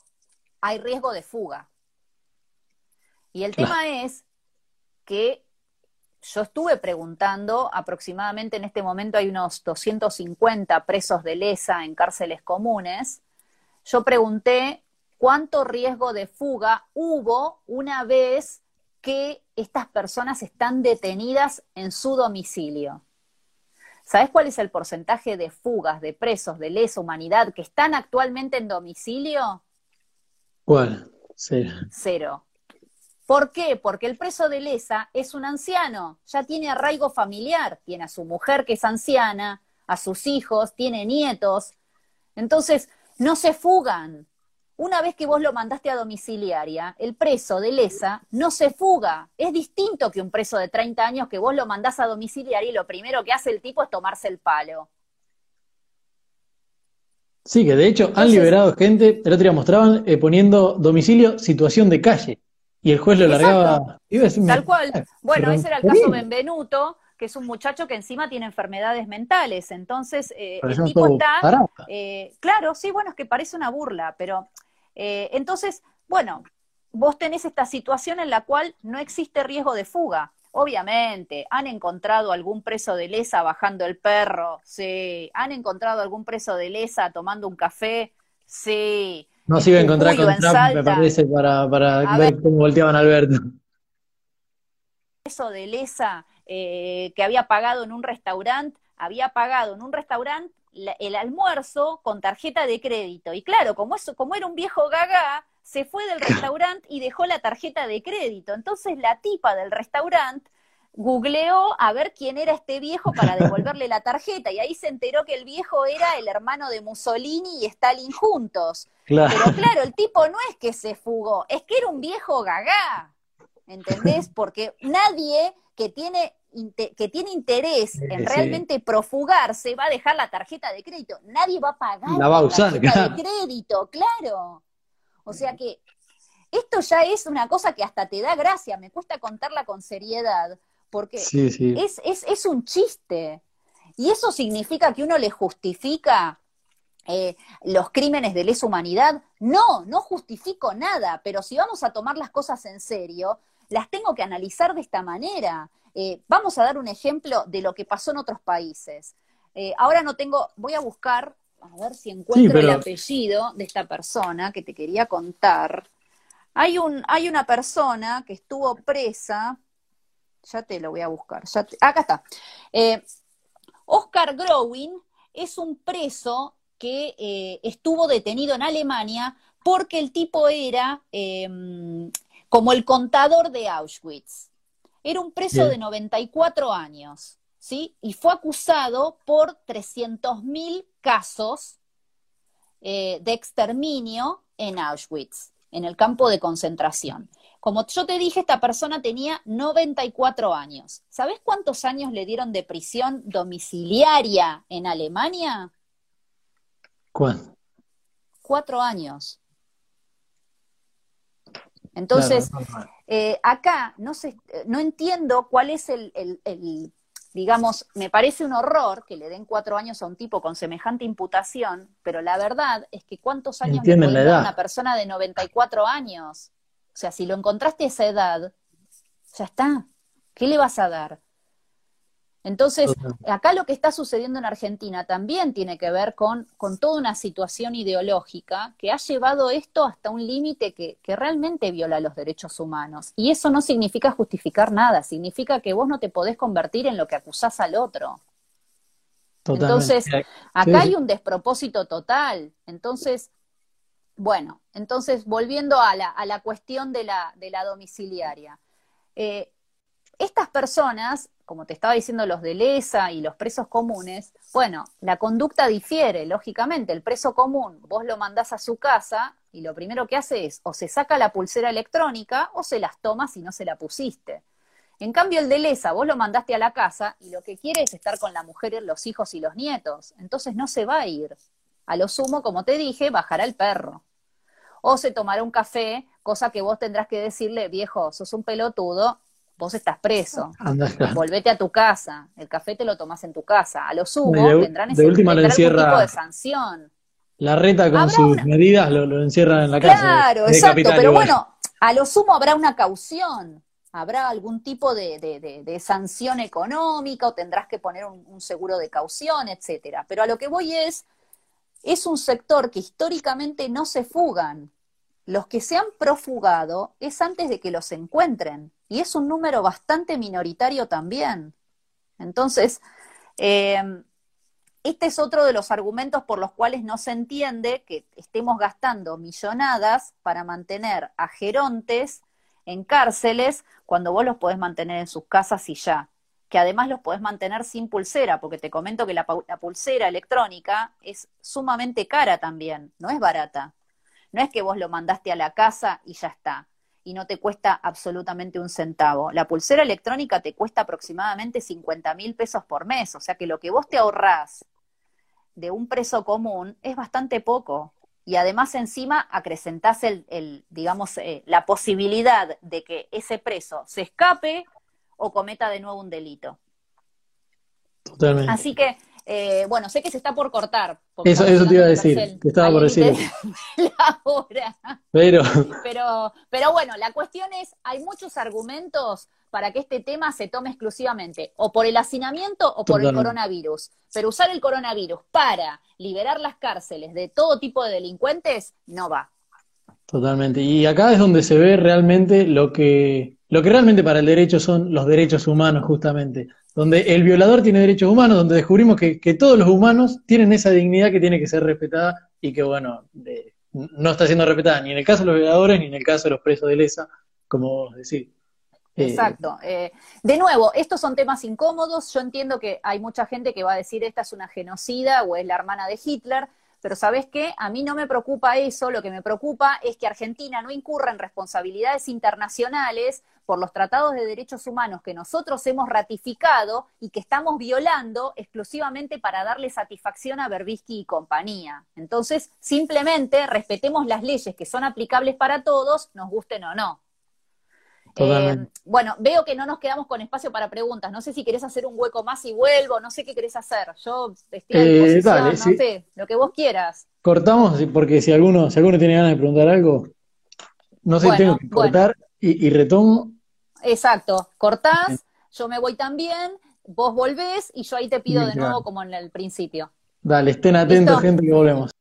[SPEAKER 2] hay riesgo de fuga. Y el tema es que yo estuve preguntando, aproximadamente en este momento hay unos 250 presos de lesa en cárceles comunes. Yo pregunté cuánto riesgo de fuga hubo una vez que estas personas están detenidas en su domicilio. ¿Sabes cuál es el porcentaje de fugas de presos de lesa humanidad que están actualmente en domicilio?
[SPEAKER 1] ¿Cuál? Cero.
[SPEAKER 2] Cero. ¿Por qué? Porque el preso de lesa es un anciano, ya tiene arraigo familiar, tiene a su mujer que es anciana, a sus hijos, tiene nietos. Entonces, no se fugan, una vez que vos lo mandaste a domiciliaria, el preso de lesa no se fuga. Es distinto que un preso de 30 años que vos lo mandás a domiciliaria y lo primero que hace el tipo es tomarse el palo.
[SPEAKER 1] Sí, que de hecho han liberado gente, el otro día mostraban eh, poniendo domicilio situación de calle. Y el juez lo largaba.
[SPEAKER 2] Tal cual. Bueno, ese era el caso Benvenuto, que es un muchacho que encima tiene enfermedades mentales. Entonces, eh, el tipo está. Eh, claro, sí, bueno, es que parece una burla, pero. Eh, entonces, bueno, vos tenés esta situación en la cual no existe riesgo de fuga. Obviamente, han encontrado algún preso de lesa bajando el perro, sí. Han encontrado algún preso de lesa tomando un café, sí.
[SPEAKER 1] No se iba a encontrar con Trump, me parece, para, ver, cómo volteaban a Alberto.
[SPEAKER 2] Eso de lesa eh, que había pagado en un restaurante, había pagado en un restaurante el almuerzo con tarjeta de crédito. Y claro, como, eso, como era un viejo gaga, se fue del restaurante y dejó la tarjeta de crédito. Entonces la tipa del restaurante googleó a ver quién era este viejo para [laughs] devolverle la tarjeta y ahí se enteró que el viejo era el hermano de Mussolini y Stalin juntos. Pero claro, el tipo no es que se fugó, es que era un viejo gagá, ¿entendés? Porque nadie que tiene, que tiene interés en realmente profugarse va a dejar la tarjeta de crédito. Nadie va a pagar
[SPEAKER 1] la, va a usar,
[SPEAKER 2] tarjeta de crédito, claro. O sea que esto ya es una cosa que hasta te da gracia, me cuesta contarla con seriedad, porque Es, es, un chiste. Y eso significa que uno le justifica eh, los crímenes de lesa humanidad. No, no justifico nada, pero si vamos a tomar las cosas en serio, las tengo que analizar de esta manera. Eh, vamos a dar un ejemplo de lo que pasó en otros países. Eh, ahora no tengo, voy a buscar a ver si encuentro el apellido de esta persona que te quería contar. Hay, un, hay una persona que estuvo presa, ya te lo voy a buscar, acá está. Eh, Oscar Growing es un preso que eh, estuvo detenido en Alemania porque el tipo era em, como el contador de Auschwitz. Era un preso de 94 años. ¿sí? Y fue acusado por 300.000 casos eh, de exterminio en Auschwitz, en el campo de concentración. Como yo te dije, esta persona tenía 94 años. ¿Sabes cuántos años le dieron de prisión domiciliaria en Alemania?
[SPEAKER 1] ¿Cuánto?
[SPEAKER 2] Cuatro años. Entonces, eh, acá no, no entiendo cuál es el, digamos, me parece un horror que le den cuatro años a un tipo con semejante imputación, pero la verdad es que ¿cuántos años le puede dar a una persona de 94 años? O sea, si lo encontraste a esa edad, ya está. ¿Qué le vas a dar? Entonces, acá lo que está sucediendo en Argentina también tiene que ver con, con toda una situación ideológica que ha llevado esto hasta un límite que, que, realmente viola los derechos humanos. Y eso no significa justificar nada, significa que vos no te podés convertir en lo que acusás al otro. Entonces, acá hay un despropósito total. Entonces, bueno, entonces volviendo a la, a la cuestión de la, de la domiciliaria. Eh, estas personas como te estaba diciendo los de LESA y los presos comunes, bueno, la conducta difiere, lógicamente. El preso común, vos lo mandás a su casa y lo primero que hace es o se saca la pulsera electrónica o se las toma si no se la pusiste. En cambio, el de LESA, vos lo mandaste a la casa y lo que quiere es estar con la mujer, los hijos y los nietos. Entonces no se va a ir. A lo sumo, como te dije, bajará el perro. O se tomará un café, cosa que vos tendrás que decirle, viejo, sos un pelotudo, vos estás preso, volvete a tu casa, el café te lo tomás en tu casa, a lo sumo tendrán ese tipo de sanción.
[SPEAKER 1] La reta con sus medidas lo, encierran en la casa.
[SPEAKER 2] Claro, exacto, pero bueno, a lo sumo habrá una caución, habrá algún tipo de, sanción económica o tendrás que poner un, un, seguro de caución, etcétera. Pero a lo que voy es, es un sector que históricamente no se fugan. Los que se han profugado es antes de que los encuentren y es un número bastante minoritario también. Entonces, eh, este es otro de los argumentos por los cuales no se entiende que estemos gastando millonadas para mantener a gerontes en cárceles cuando vos los podés mantener en sus casas y ya. Que además los podés mantener sin pulsera, porque te comento que la, la pulsera electrónica es sumamente cara también, no es barata. No es que vos lo mandaste a la casa y ya está y no te cuesta absolutamente un centavo. La pulsera electrónica te cuesta aproximadamente 50 mil pesos por mes, o sea que lo que vos te ahorrás de un preso común es bastante poco. y además encima acrecentás el, digamos, eh, la posibilidad de que ese preso se escape o cometa de nuevo un delito.
[SPEAKER 1] Totalmente.
[SPEAKER 2] Así que, eh, bueno, sé que se está por cortar.
[SPEAKER 1] Eso, eso te iba a decir, te estaba por decir. [laughs]
[SPEAKER 2] La hora.
[SPEAKER 1] Pero...
[SPEAKER 2] pero, pero bueno, la cuestión es, hay muchos argumentos para que este tema se tome exclusivamente o por el hacinamiento o por el coronavirus. Pero usar el coronavirus para liberar las cárceles de todo tipo de delincuentes no va.
[SPEAKER 1] Totalmente. Y acá es donde se ve realmente lo que, lo que realmente para el derecho son los derechos humanos, justamente. Donde el violador tiene derechos humanos, donde descubrimos que, todos los humanos tienen esa dignidad que tiene que ser respetada y que, bueno, no está siendo respetada ni en el caso de los violadores ni en el caso de los presos de lesa, como vos decís.
[SPEAKER 2] Eh, Exacto. Eh, de nuevo, estos son temas incómodos. Yo entiendo que hay mucha gente que va a decir esta es una genocida o es la hermana de Hitler, pero ¿sabes qué? A mí no me preocupa eso. Lo que me preocupa es que Argentina no incurra en responsabilidades internacionales por los tratados de derechos humanos que nosotros hemos ratificado y que estamos violando exclusivamente para darle satisfacción a Berbisky y compañía. Entonces, simplemente respetemos las leyes que son aplicables para todos, nos gusten o no. Eh, bueno, veo que no nos quedamos con espacio para preguntas. No sé si querés hacer un hueco más y vuelvo, no sé qué querés hacer. Yo estoy a eh, disposición, no sé, lo que vos quieras.
[SPEAKER 1] Cortamos, porque si alguno, si alguno tiene ganas de preguntar algo, no sé, tengo que cortar y, retomo.
[SPEAKER 2] Exacto, cortás, yo me voy también, vos volvés y yo ahí te pido de nuevo como en el principio.
[SPEAKER 1] Dale, estén atentos, gente, que volvemos.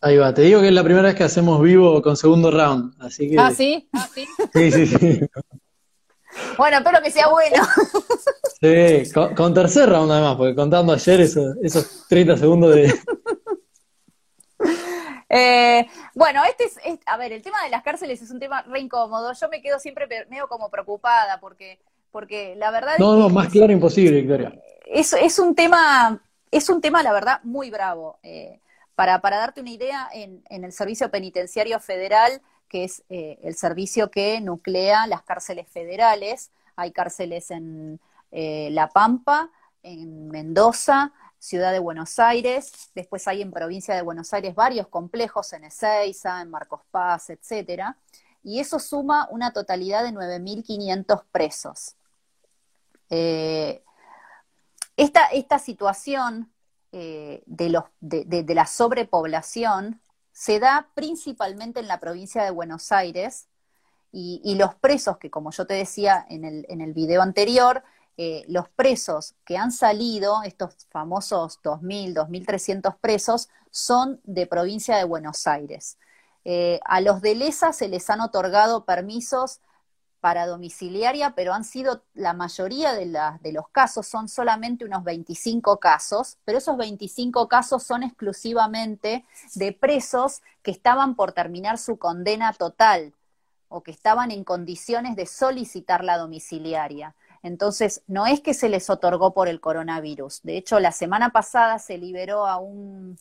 [SPEAKER 1] Ahí va, te digo que es la primera vez que hacemos vivo con segundo round, así que...
[SPEAKER 2] ¿Ah, sí? ¿Ah, sí?
[SPEAKER 1] Sí, sí, sí.
[SPEAKER 2] Bueno, espero que sea bueno.
[SPEAKER 1] Sí, con, tercer round además, porque contando ayer esos, esos 30 segundos de...
[SPEAKER 2] Eh, bueno, este es, a ver, el tema de las cárceles es un tema re incómodo. Yo me quedo siempre medio como preocupada porque, porque la verdad.
[SPEAKER 1] No, no, más claro imposible, Victoria.
[SPEAKER 2] Es, es un tema, es un tema, la verdad, muy bravo. Eh, para, darte una idea, en, el Servicio Penitenciario Federal, que es eh, el servicio que nuclea las cárceles federales, hay cárceles en eh, La Pampa, en Mendoza, Ciudad de Buenos Aires, después hay en Provincia de Buenos Aires varios complejos en Ezeiza, en Marcos Paz, etcétera, y eso suma una totalidad de 9.500 presos. Eh, esta, esta situación eh, de, los, de, la sobrepoblación se da principalmente en la provincia de Buenos Aires y, los presos, que como yo te decía en el, en el video anterior, eh, los presos que han salido, estos famosos 2.000, 2.300 presos, son de provincia de Buenos Aires. Eh, a los de Lesa se les han otorgado permisos para domiciliaria, pero han sido la mayoría de, de, los casos, son solamente unos 25 casos, pero esos 25 casos son exclusivamente de presos que estaban por terminar su condena total o que estaban en condiciones de solicitar la domiciliaria. Entonces, no es que se les otorgó por el coronavirus. De hecho, la semana pasada se liberó a un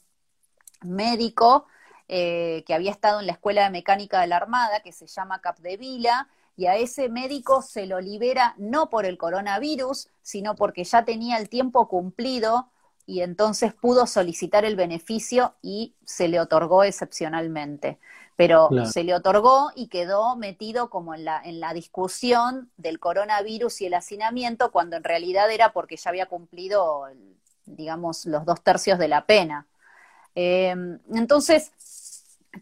[SPEAKER 2] médico eh, que había estado en la Escuela de Mecánica de la Armada, que se llama Capdevila, y a ese médico se lo libera no por el coronavirus, sino porque ya tenía el tiempo cumplido y entonces pudo solicitar el beneficio y se le otorgó excepcionalmente. Pero se le otorgó y quedó metido como en la, en la discusión del coronavirus y el hacinamiento, cuando en realidad era porque ya había cumplido, digamos, los dos tercios de la pena. Eh, entonces,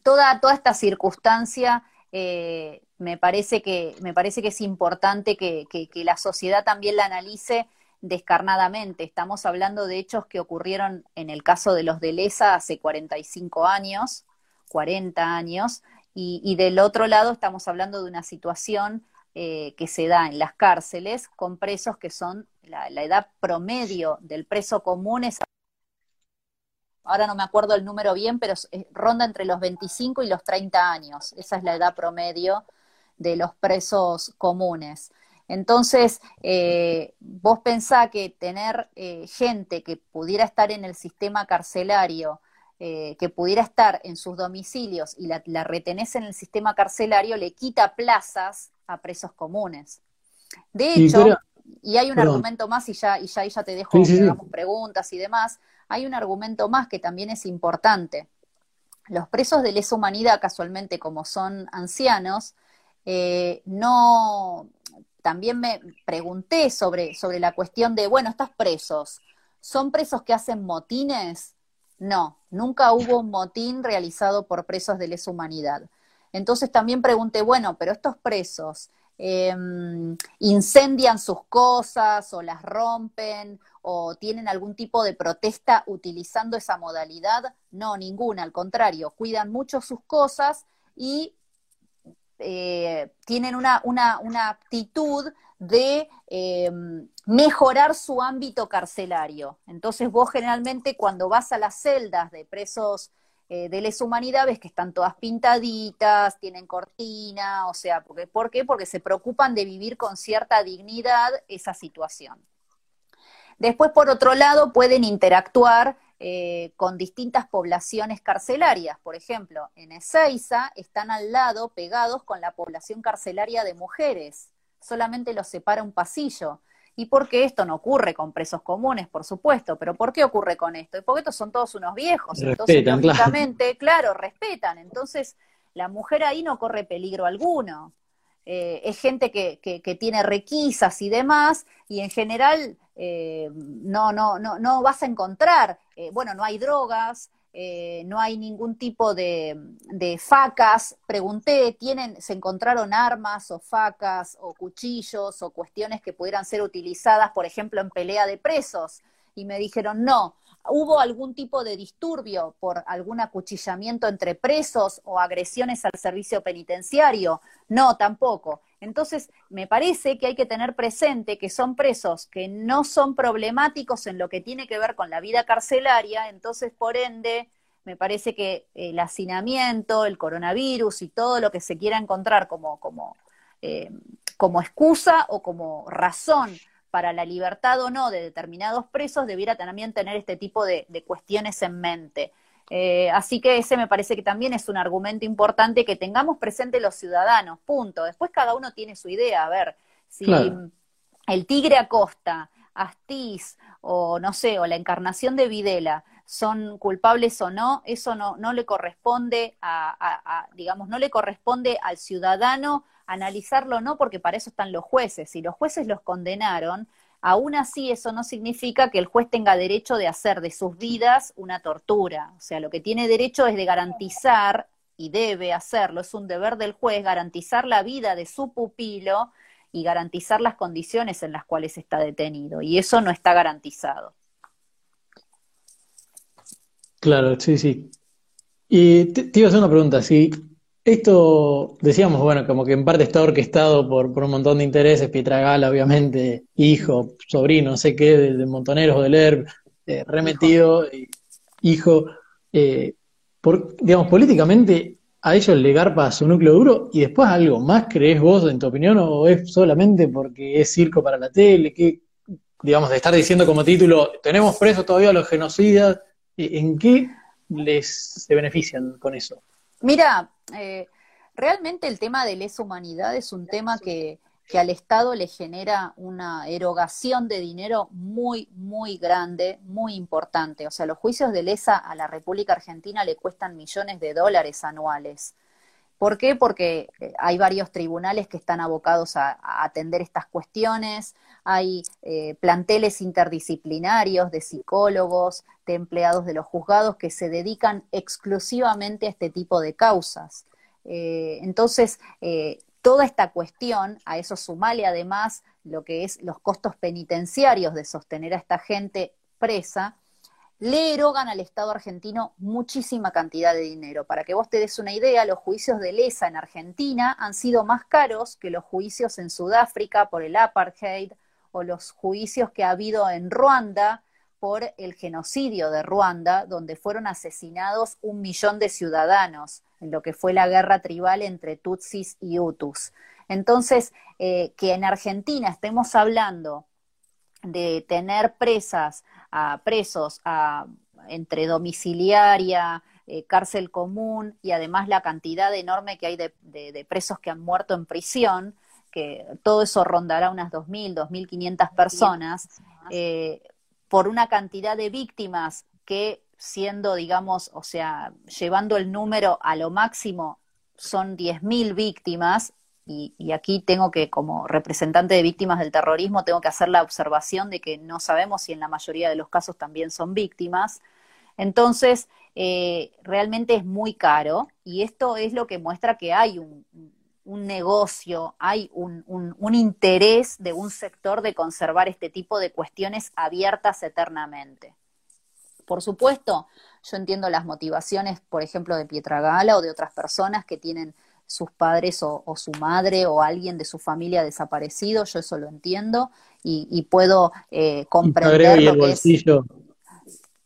[SPEAKER 2] toda, toda esta circunstancia eh, me parece que, me parece que es importante que, la sociedad también la analice descarnadamente. Estamos hablando de hechos que ocurrieron en el caso de los de Lesa hace 45 años, 40 años, y, del otro lado estamos hablando de una situación eh, que se da en las cárceles con presos que son, la, la edad promedio del preso común es ahora no me acuerdo el número bien, pero ronda entre los 25 y los 30 años. Esa es la edad promedio de los presos comunes. Entonces, eh, vos pensá que tener eh, gente que pudiera estar en el sistema carcelario, eh, que pudiera estar en sus domicilios y la, la, retenés en el sistema carcelario, le quita plazas a presos comunes. De hecho, y hay un argumento más, y ya, y ya, ya te dejo que hagamos preguntas y demás, hay un argumento más que también es importante. Los presos de lesa humanidad, casualmente como son ancianos, eh, no, también me pregunté sobre, sobre la cuestión de, bueno, estás presos, ¿son presos que hacen motines? No, nunca hubo un motín realizado por presos de lesa humanidad. Entonces también pregunté, bueno, pero estos presos em, incendian sus cosas o las rompen o tienen algún tipo de protesta utilizando esa modalidad? No, ninguna, al contrario, cuidan mucho sus cosas y eh, tienen una, una, actitud de em, mejorar su ámbito carcelario. Entonces vos generalmente cuando vas a las celdas de presos eh, de lesa humanidad ves que están todas pintaditas, tienen cortina, o sea, ¿por qué? Porque se preocupan de vivir con cierta dignidad esa situación. Después, por otro lado, pueden interactuar eh, con distintas poblaciones carcelarias. Por ejemplo, en Ezeiza están al lado, pegados con la población carcelaria de mujeres. Solamente los separa un pasillo. ¿Y por qué esto no ocurre con presos comunes, por supuesto? Pero ¿por qué ocurre con esto? Y porque estos son todos unos viejos. entonces, lógicamente, claro. respetan. Entonces, la mujer ahí no corre peligro alguno. Eh, es gente que, que, tiene requisas y demás, y en general eh, no, no, no, no vas a encontrar, eh, bueno, no hay drogas, eh, no hay ningún tipo de, de, facas. Pregunté, ¿tienen, ¿se encontraron armas o facas o cuchillos o cuestiones que pudieran ser utilizadas, por ejemplo, en pelea de presos? Y me dijeron, no, ¿Hubo algún tipo de disturbio por algún acuchillamiento entre presos o agresiones al servicio penitenciario? No, tampoco. Entonces, me parece que hay que tener presente que son presos que no son problemáticos en lo que tiene que ver con la vida carcelaria, entonces, por ende, me parece que el hacinamiento, el coronavirus y todo lo que se quiera encontrar como, como, eh, como excusa o como razón para la libertad o no de determinados presos debiera también tener este tipo de, cuestiones en mente. Eh, así que ese me parece que también es un argumento importante que tengamos presente los ciudadanos, punto. Después cada uno tiene su idea, a ver, si el tigre Acosta, Astiz o no sé, o la encarnación de Videla son culpables o no, eso no, no le corresponde a, digamos, no le corresponde al ciudadano analizarlo no, porque para eso están los jueces. Si los jueces los condenaron, aún así eso no significa que el juez tenga derecho de hacer de sus vidas una tortura. O sea, lo que tiene derecho es de garantizar, y debe hacerlo, es un deber del juez, garantizar la vida de su pupilo y garantizar las condiciones en las cuales está detenido. Y eso no está garantizado.
[SPEAKER 1] Claro, sí, sí. Y te, iba a hacer una pregunta, si esto, decíamos, bueno, como que en parte está orquestado por, un montón de intereses, Pietragala, obviamente, hijo, sobrino, no sé qué, de, Montoneros o del ERB, eh, remetido, hijo, eh, por, digamos, políticamente a ellos le garpa su núcleo duro y después algo más crees vos, en tu opinión, o es solamente porque es circo para la tele, que, digamos, de estar diciendo como título, tenemos presos todavía a los genocidas, ¿en qué les se benefician con eso?
[SPEAKER 2] Mira, eh, realmente el tema de lesa humanidad es un tema que, al Estado le genera una erogación de dinero muy, muy grande, muy importante. O sea, los juicios de lesa a la República Argentina le cuestan millones de dólares anuales. ¿Por qué? Porque eh, hay varios tribunales que están abocados a, atender estas cuestiones, hay eh, planteles interdisciplinarios de psicólogos, de empleados de los juzgados que se dedican exclusivamente a este tipo de causas. Eh, entonces, eh, toda esta cuestión, a eso sumale además lo que es los costos penitenciarios de sostener a esta gente presa, le erogan al Estado argentino muchísima cantidad de dinero. Para que vos te des una idea, los juicios de lesa en Argentina han sido más caros que los juicios en Sudáfrica por el apartheid o los juicios que ha habido en Ruanda por el genocidio de Ruanda, donde fueron asesinados un millón de ciudadanos en lo que fue la guerra tribal entre Tutsis y Hutus. Entonces, eh, que en Argentina estemos hablando de tener presas a presos a, entre domiciliaria, eh, cárcel común y además la cantidad enorme que hay de, presos que han muerto en prisión, que todo eso rondará unas 2.000, 2.500 personas, eh, por una cantidad de víctimas que siendo, digamos, o sea, llevando el número a lo máximo, son 10.000 víctimas, y, y, aquí tengo que, como representante de víctimas del terrorismo, tengo que hacer la observación de que no sabemos si en la mayoría de los casos también son víctimas. Entonces, eh, realmente es muy caro y esto es lo que muestra que hay un, negocio, hay un, un, interés de un sector de conservar este tipo de cuestiones abiertas eternamente. Por supuesto, yo entiendo las motivaciones, por ejemplo, de Pietragala o de otras personas que tienen sus padres o, su madre o alguien de su familia desaparecido, yo eso lo entiendo y, puedo eh, comprender lo que es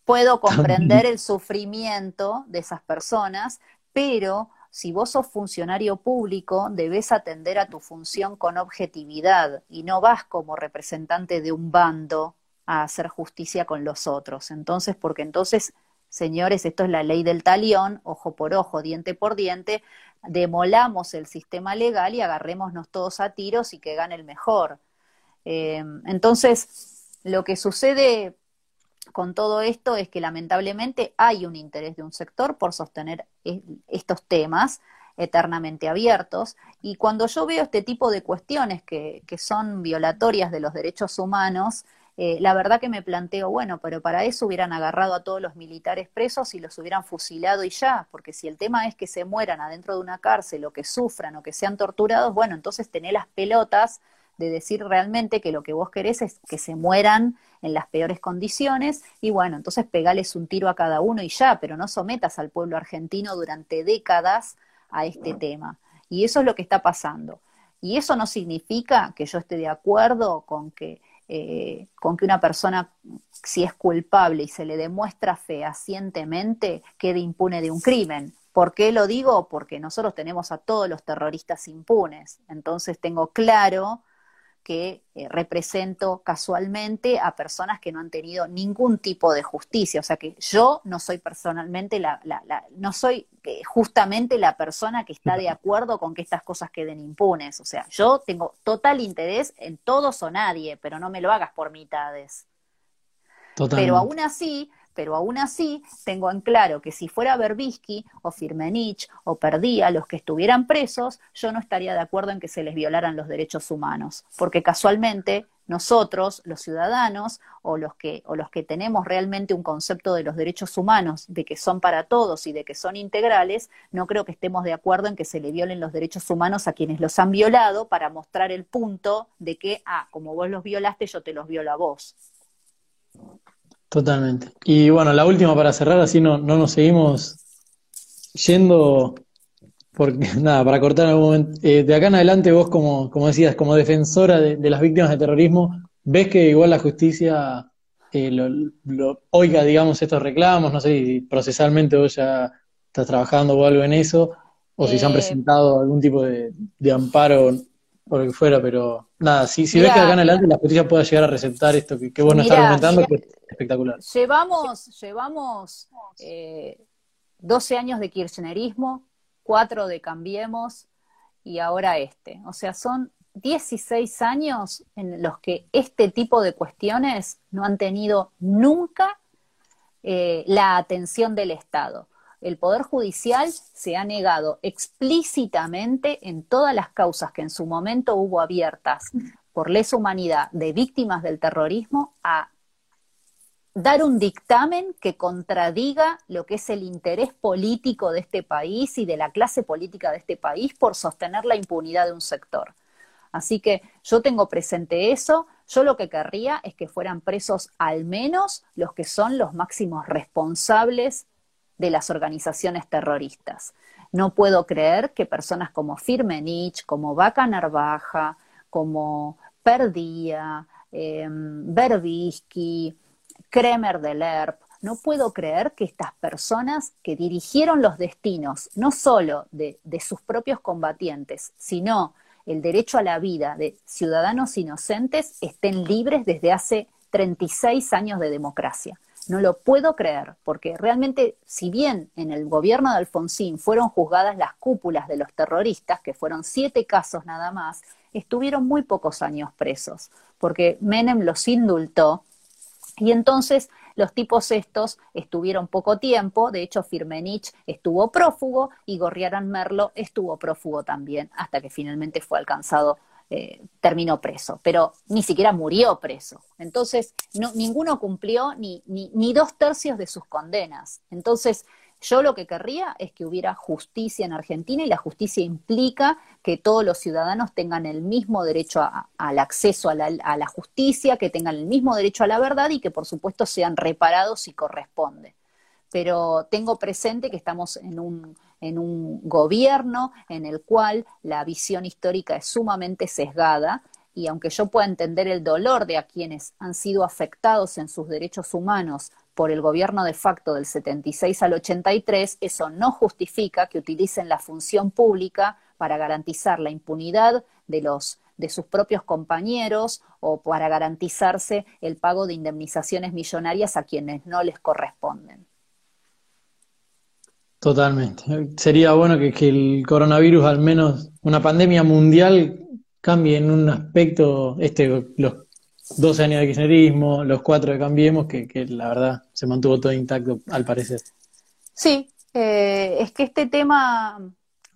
[SPEAKER 2] puedo [laughs] comprender el sufrimiento de esas personas, pero si vos sos funcionario público, debes atender a tu función con objetividad y no vas como representante de un bando a hacer justicia con los otros. Entonces, porque entonces, señores, esto es la ley del talión, ojo por ojo, diente por diente, demolamos el sistema legal y agarrémonos todos a tiros y que gane el mejor. Eh, entonces, lo que sucede con todo esto es que lamentablemente hay un interés de un sector por sostener estos temas eternamente abiertos. Y cuando yo veo este tipo de cuestiones que, son violatorias de los derechos humanos, eh, la verdad que me planteo, bueno, pero para eso hubieran agarrado a todos los militares presos y los hubieran fusilado y ya, porque si el tema es que se mueran adentro de una cárcel o que sufran o que sean torturados, bueno, entonces tener las pelotas de decir realmente que lo que vos querés es que se mueran en las peores condiciones y bueno, entonces pegales un tiro a cada uno y ya, pero no sometas al pueblo argentino durante décadas a este tema. Y eso es lo que está pasando. Y eso no significa que yo esté de acuerdo con que, eh, con que una persona, si es culpable y se le demuestra fehacientemente, quede impune de un crimen. ¿Por qué lo digo? Porque nosotros tenemos a todos los terroristas impunes. Entonces tengo claro que eh, represento casualmente a personas que no han tenido ningún tipo de justicia. O sea que yo no soy personalmente la, no soy eh, justamente la persona que está de acuerdo con que estas cosas queden impunes. O sea, yo tengo total interés en todos o nadie, pero no me lo hagas por mitades. Pero aún así, pero aún así tengo en claro que si fuera Berbisky o Firmenich o Perdía los que estuvieran presos, yo no estaría de acuerdo en que se les violaran los derechos humanos, porque casualmente nosotros, los ciudadanos, o los que, o los que tenemos realmente un concepto de los derechos humanos, de que son para todos y de que son integrales, no creo que estemos de acuerdo en que se le violen los derechos humanos a quienes los han violado para mostrar el punto de que, ah, como vos los violaste, yo te los violo a vos.
[SPEAKER 1] Totalmente. Y bueno, la última para cerrar, así no, no nos seguimos yendo, porque [laughs] nada, para cortar algún momento, eh, de acá en adelante vos como, como decías, como defensora de, las víctimas de terrorismo, ¿ves que igual la justicia eh, lo, oiga, digamos, estos reclamos? No sé si procesalmente vos ya estás trabajando o algo en eso, o si se han eh, presentado algún tipo de, de amparo por lo que fuera, pero nada, si, si ves que acá en adelante la justicia pueda llegar a receptar esto que, que vos nos estás argumentando, pues espectacular.
[SPEAKER 2] Llevamos, llevamos eh, 12 años de kirchnerismo, 4 de Cambiemos y ahora este. O sea, son 16 años en los que este tipo de cuestiones no han tenido nunca eh, la atención del Estado el Poder Judicial se ha negado explícitamente en todas las causas que en su momento hubo abiertas por lesa humanidad de víctimas del terrorismo a dar un dictamen que contradiga lo que es el interés político de este país y de la clase política de este país por sostener la impunidad de un sector. Así que yo tengo presente eso, yo lo que querría es que fueran presos al menos los que son los máximos responsables de las organizaciones terroristas. No puedo creer que personas como Firmenich, como Vaca Narvaja, como Perdía, eh, Berbisky, Kremer de Lerp, no puedo creer que estas personas que dirigieron los destinos, no solo de, de sus propios combatientes, sino el derecho a la vida de ciudadanos inocentes, estén libres desde hace 36 años de democracia. No lo puedo creer, porque realmente, si bien en el gobierno de Alfonsín fueron juzgadas las cúpulas de los terroristas, que fueron siete casos nada más, estuvieron muy pocos años presos, porque Menem los indultó y entonces los tipos estos estuvieron poco tiempo, de hecho Firmenich estuvo prófugo y Gorriarán Merlo estuvo prófugo también, hasta que finalmente fue alcanzado, eh, terminó preso, pero ni siquiera murió preso. Entonces, no, ninguno cumplió ni, ni, ni dos tercios de sus condenas. Entonces, yo lo que querría es que hubiera justicia en Argentina y la justicia implica que todos los ciudadanos tengan el mismo derecho al acceso a la, justicia, que tengan el mismo derecho a la verdad y que por supuesto sean reparados si corresponde. Pero tengo presente que estamos en un, en un gobierno en el cual la visión histórica es sumamente sesgada y aunque yo pueda entender el dolor de a quienes han sido afectados en sus derechos humanos por el gobierno de facto del 76 al 83, eso no justifica que utilicen la función pública para garantizar la impunidad de los de sus propios compañeros o para garantizarse el pago de indemnizaciones millonarias a quienes no les corresponden.
[SPEAKER 1] Totalmente. Sería bueno que, el coronavirus, al menos una pandemia mundial, cambie en un aspecto, este, los 12 años de kirchnerismo, los cuatro de Cambiemos, que, que la verdad se mantuvo todo intacto al parecer.
[SPEAKER 2] Sí, eh, es que este tema,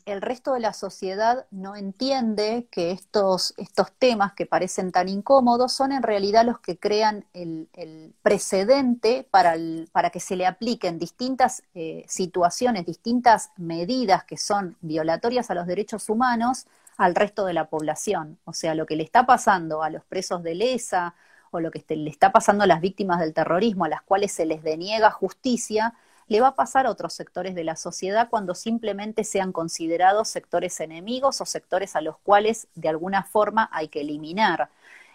[SPEAKER 2] el resto de la sociedad no entiende que estos, estos temas que parecen tan incómodos son en realidad los que crean el, el precedente para, el, para que se le apliquen distintas eh, situaciones, distintas medidas que son violatorias a los derechos humanos al resto de la población. O sea, lo que le está pasando a los presos de lesa o lo que le está pasando a las víctimas del terrorismo, a las cuales se les deniega justicia, le va a pasar a otros sectores de la sociedad cuando simplemente sean considerados sectores enemigos o sectores a los cuales de alguna forma hay que eliminar.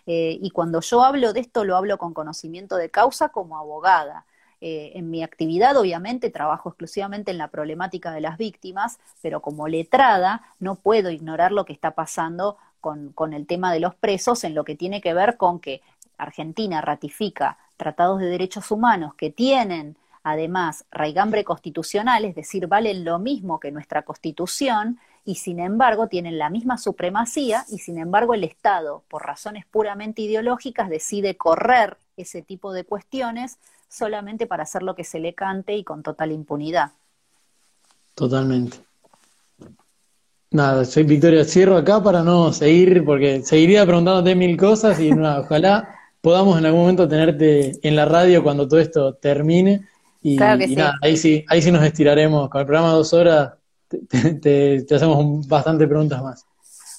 [SPEAKER 2] Eh, y cuando yo hablo de esto, lo hablo con conocimiento de causa como abogada. Eh, en mi actividad, obviamente, trabajo exclusivamente en la problemática de las víctimas, pero como letrada no puedo ignorar lo que está pasando con, con el tema de los presos en lo que tiene que ver con que Argentina ratifica tratados de derechos humanos que tienen además raigambre constitucional, es decir, valen lo mismo que nuestra constitución, y sin embargo tienen la misma supremacía, y sin embargo el Estado, por razones puramente ideológicas, decide correr ese tipo de cuestiones solamente para hacer lo que se le cante y con total impunidad.
[SPEAKER 1] Totalmente. Nada, soy Victoria Cierro acá para no seguir, porque seguiría preguntándote mil cosas y nada, ojalá [laughs] podamos en algún momento tenerte en la radio cuando todo esto termine. Y, nada, ahí sí, ahí sí nos estiraremos. Con el programa dos horas te, hacemos bastante preguntas más.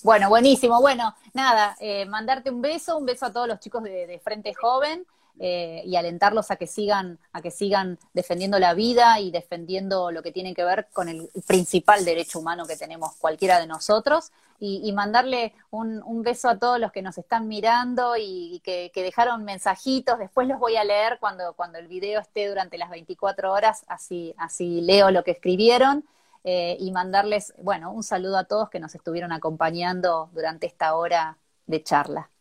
[SPEAKER 2] Bueno, buenísimo. Bueno, nada, eh, mandarte un beso, un beso a todos los chicos de Frente Joven. Eh, y alentarlos a que sigan, a que sigan defendiendo la vida y defendiendo lo que tiene que ver con el principal derecho humano que tenemos cualquiera de nosotros. Y, mandarle un, beso a todos los que nos están mirando y, que, dejaron mensajitos. Después los voy a leer cuando, cuando el video esté durante las 24 horas, así, así leo lo que escribieron. Eh, y mandarles, bueno, un saludo a todos que nos estuvieron acompañando durante esta hora de charla.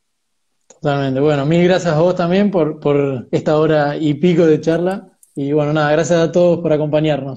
[SPEAKER 1] Totalmente. Bueno, mil gracias a vos también por, por esta hora y pico de charla. Y bueno, nada, gracias a todos por acompañarnos.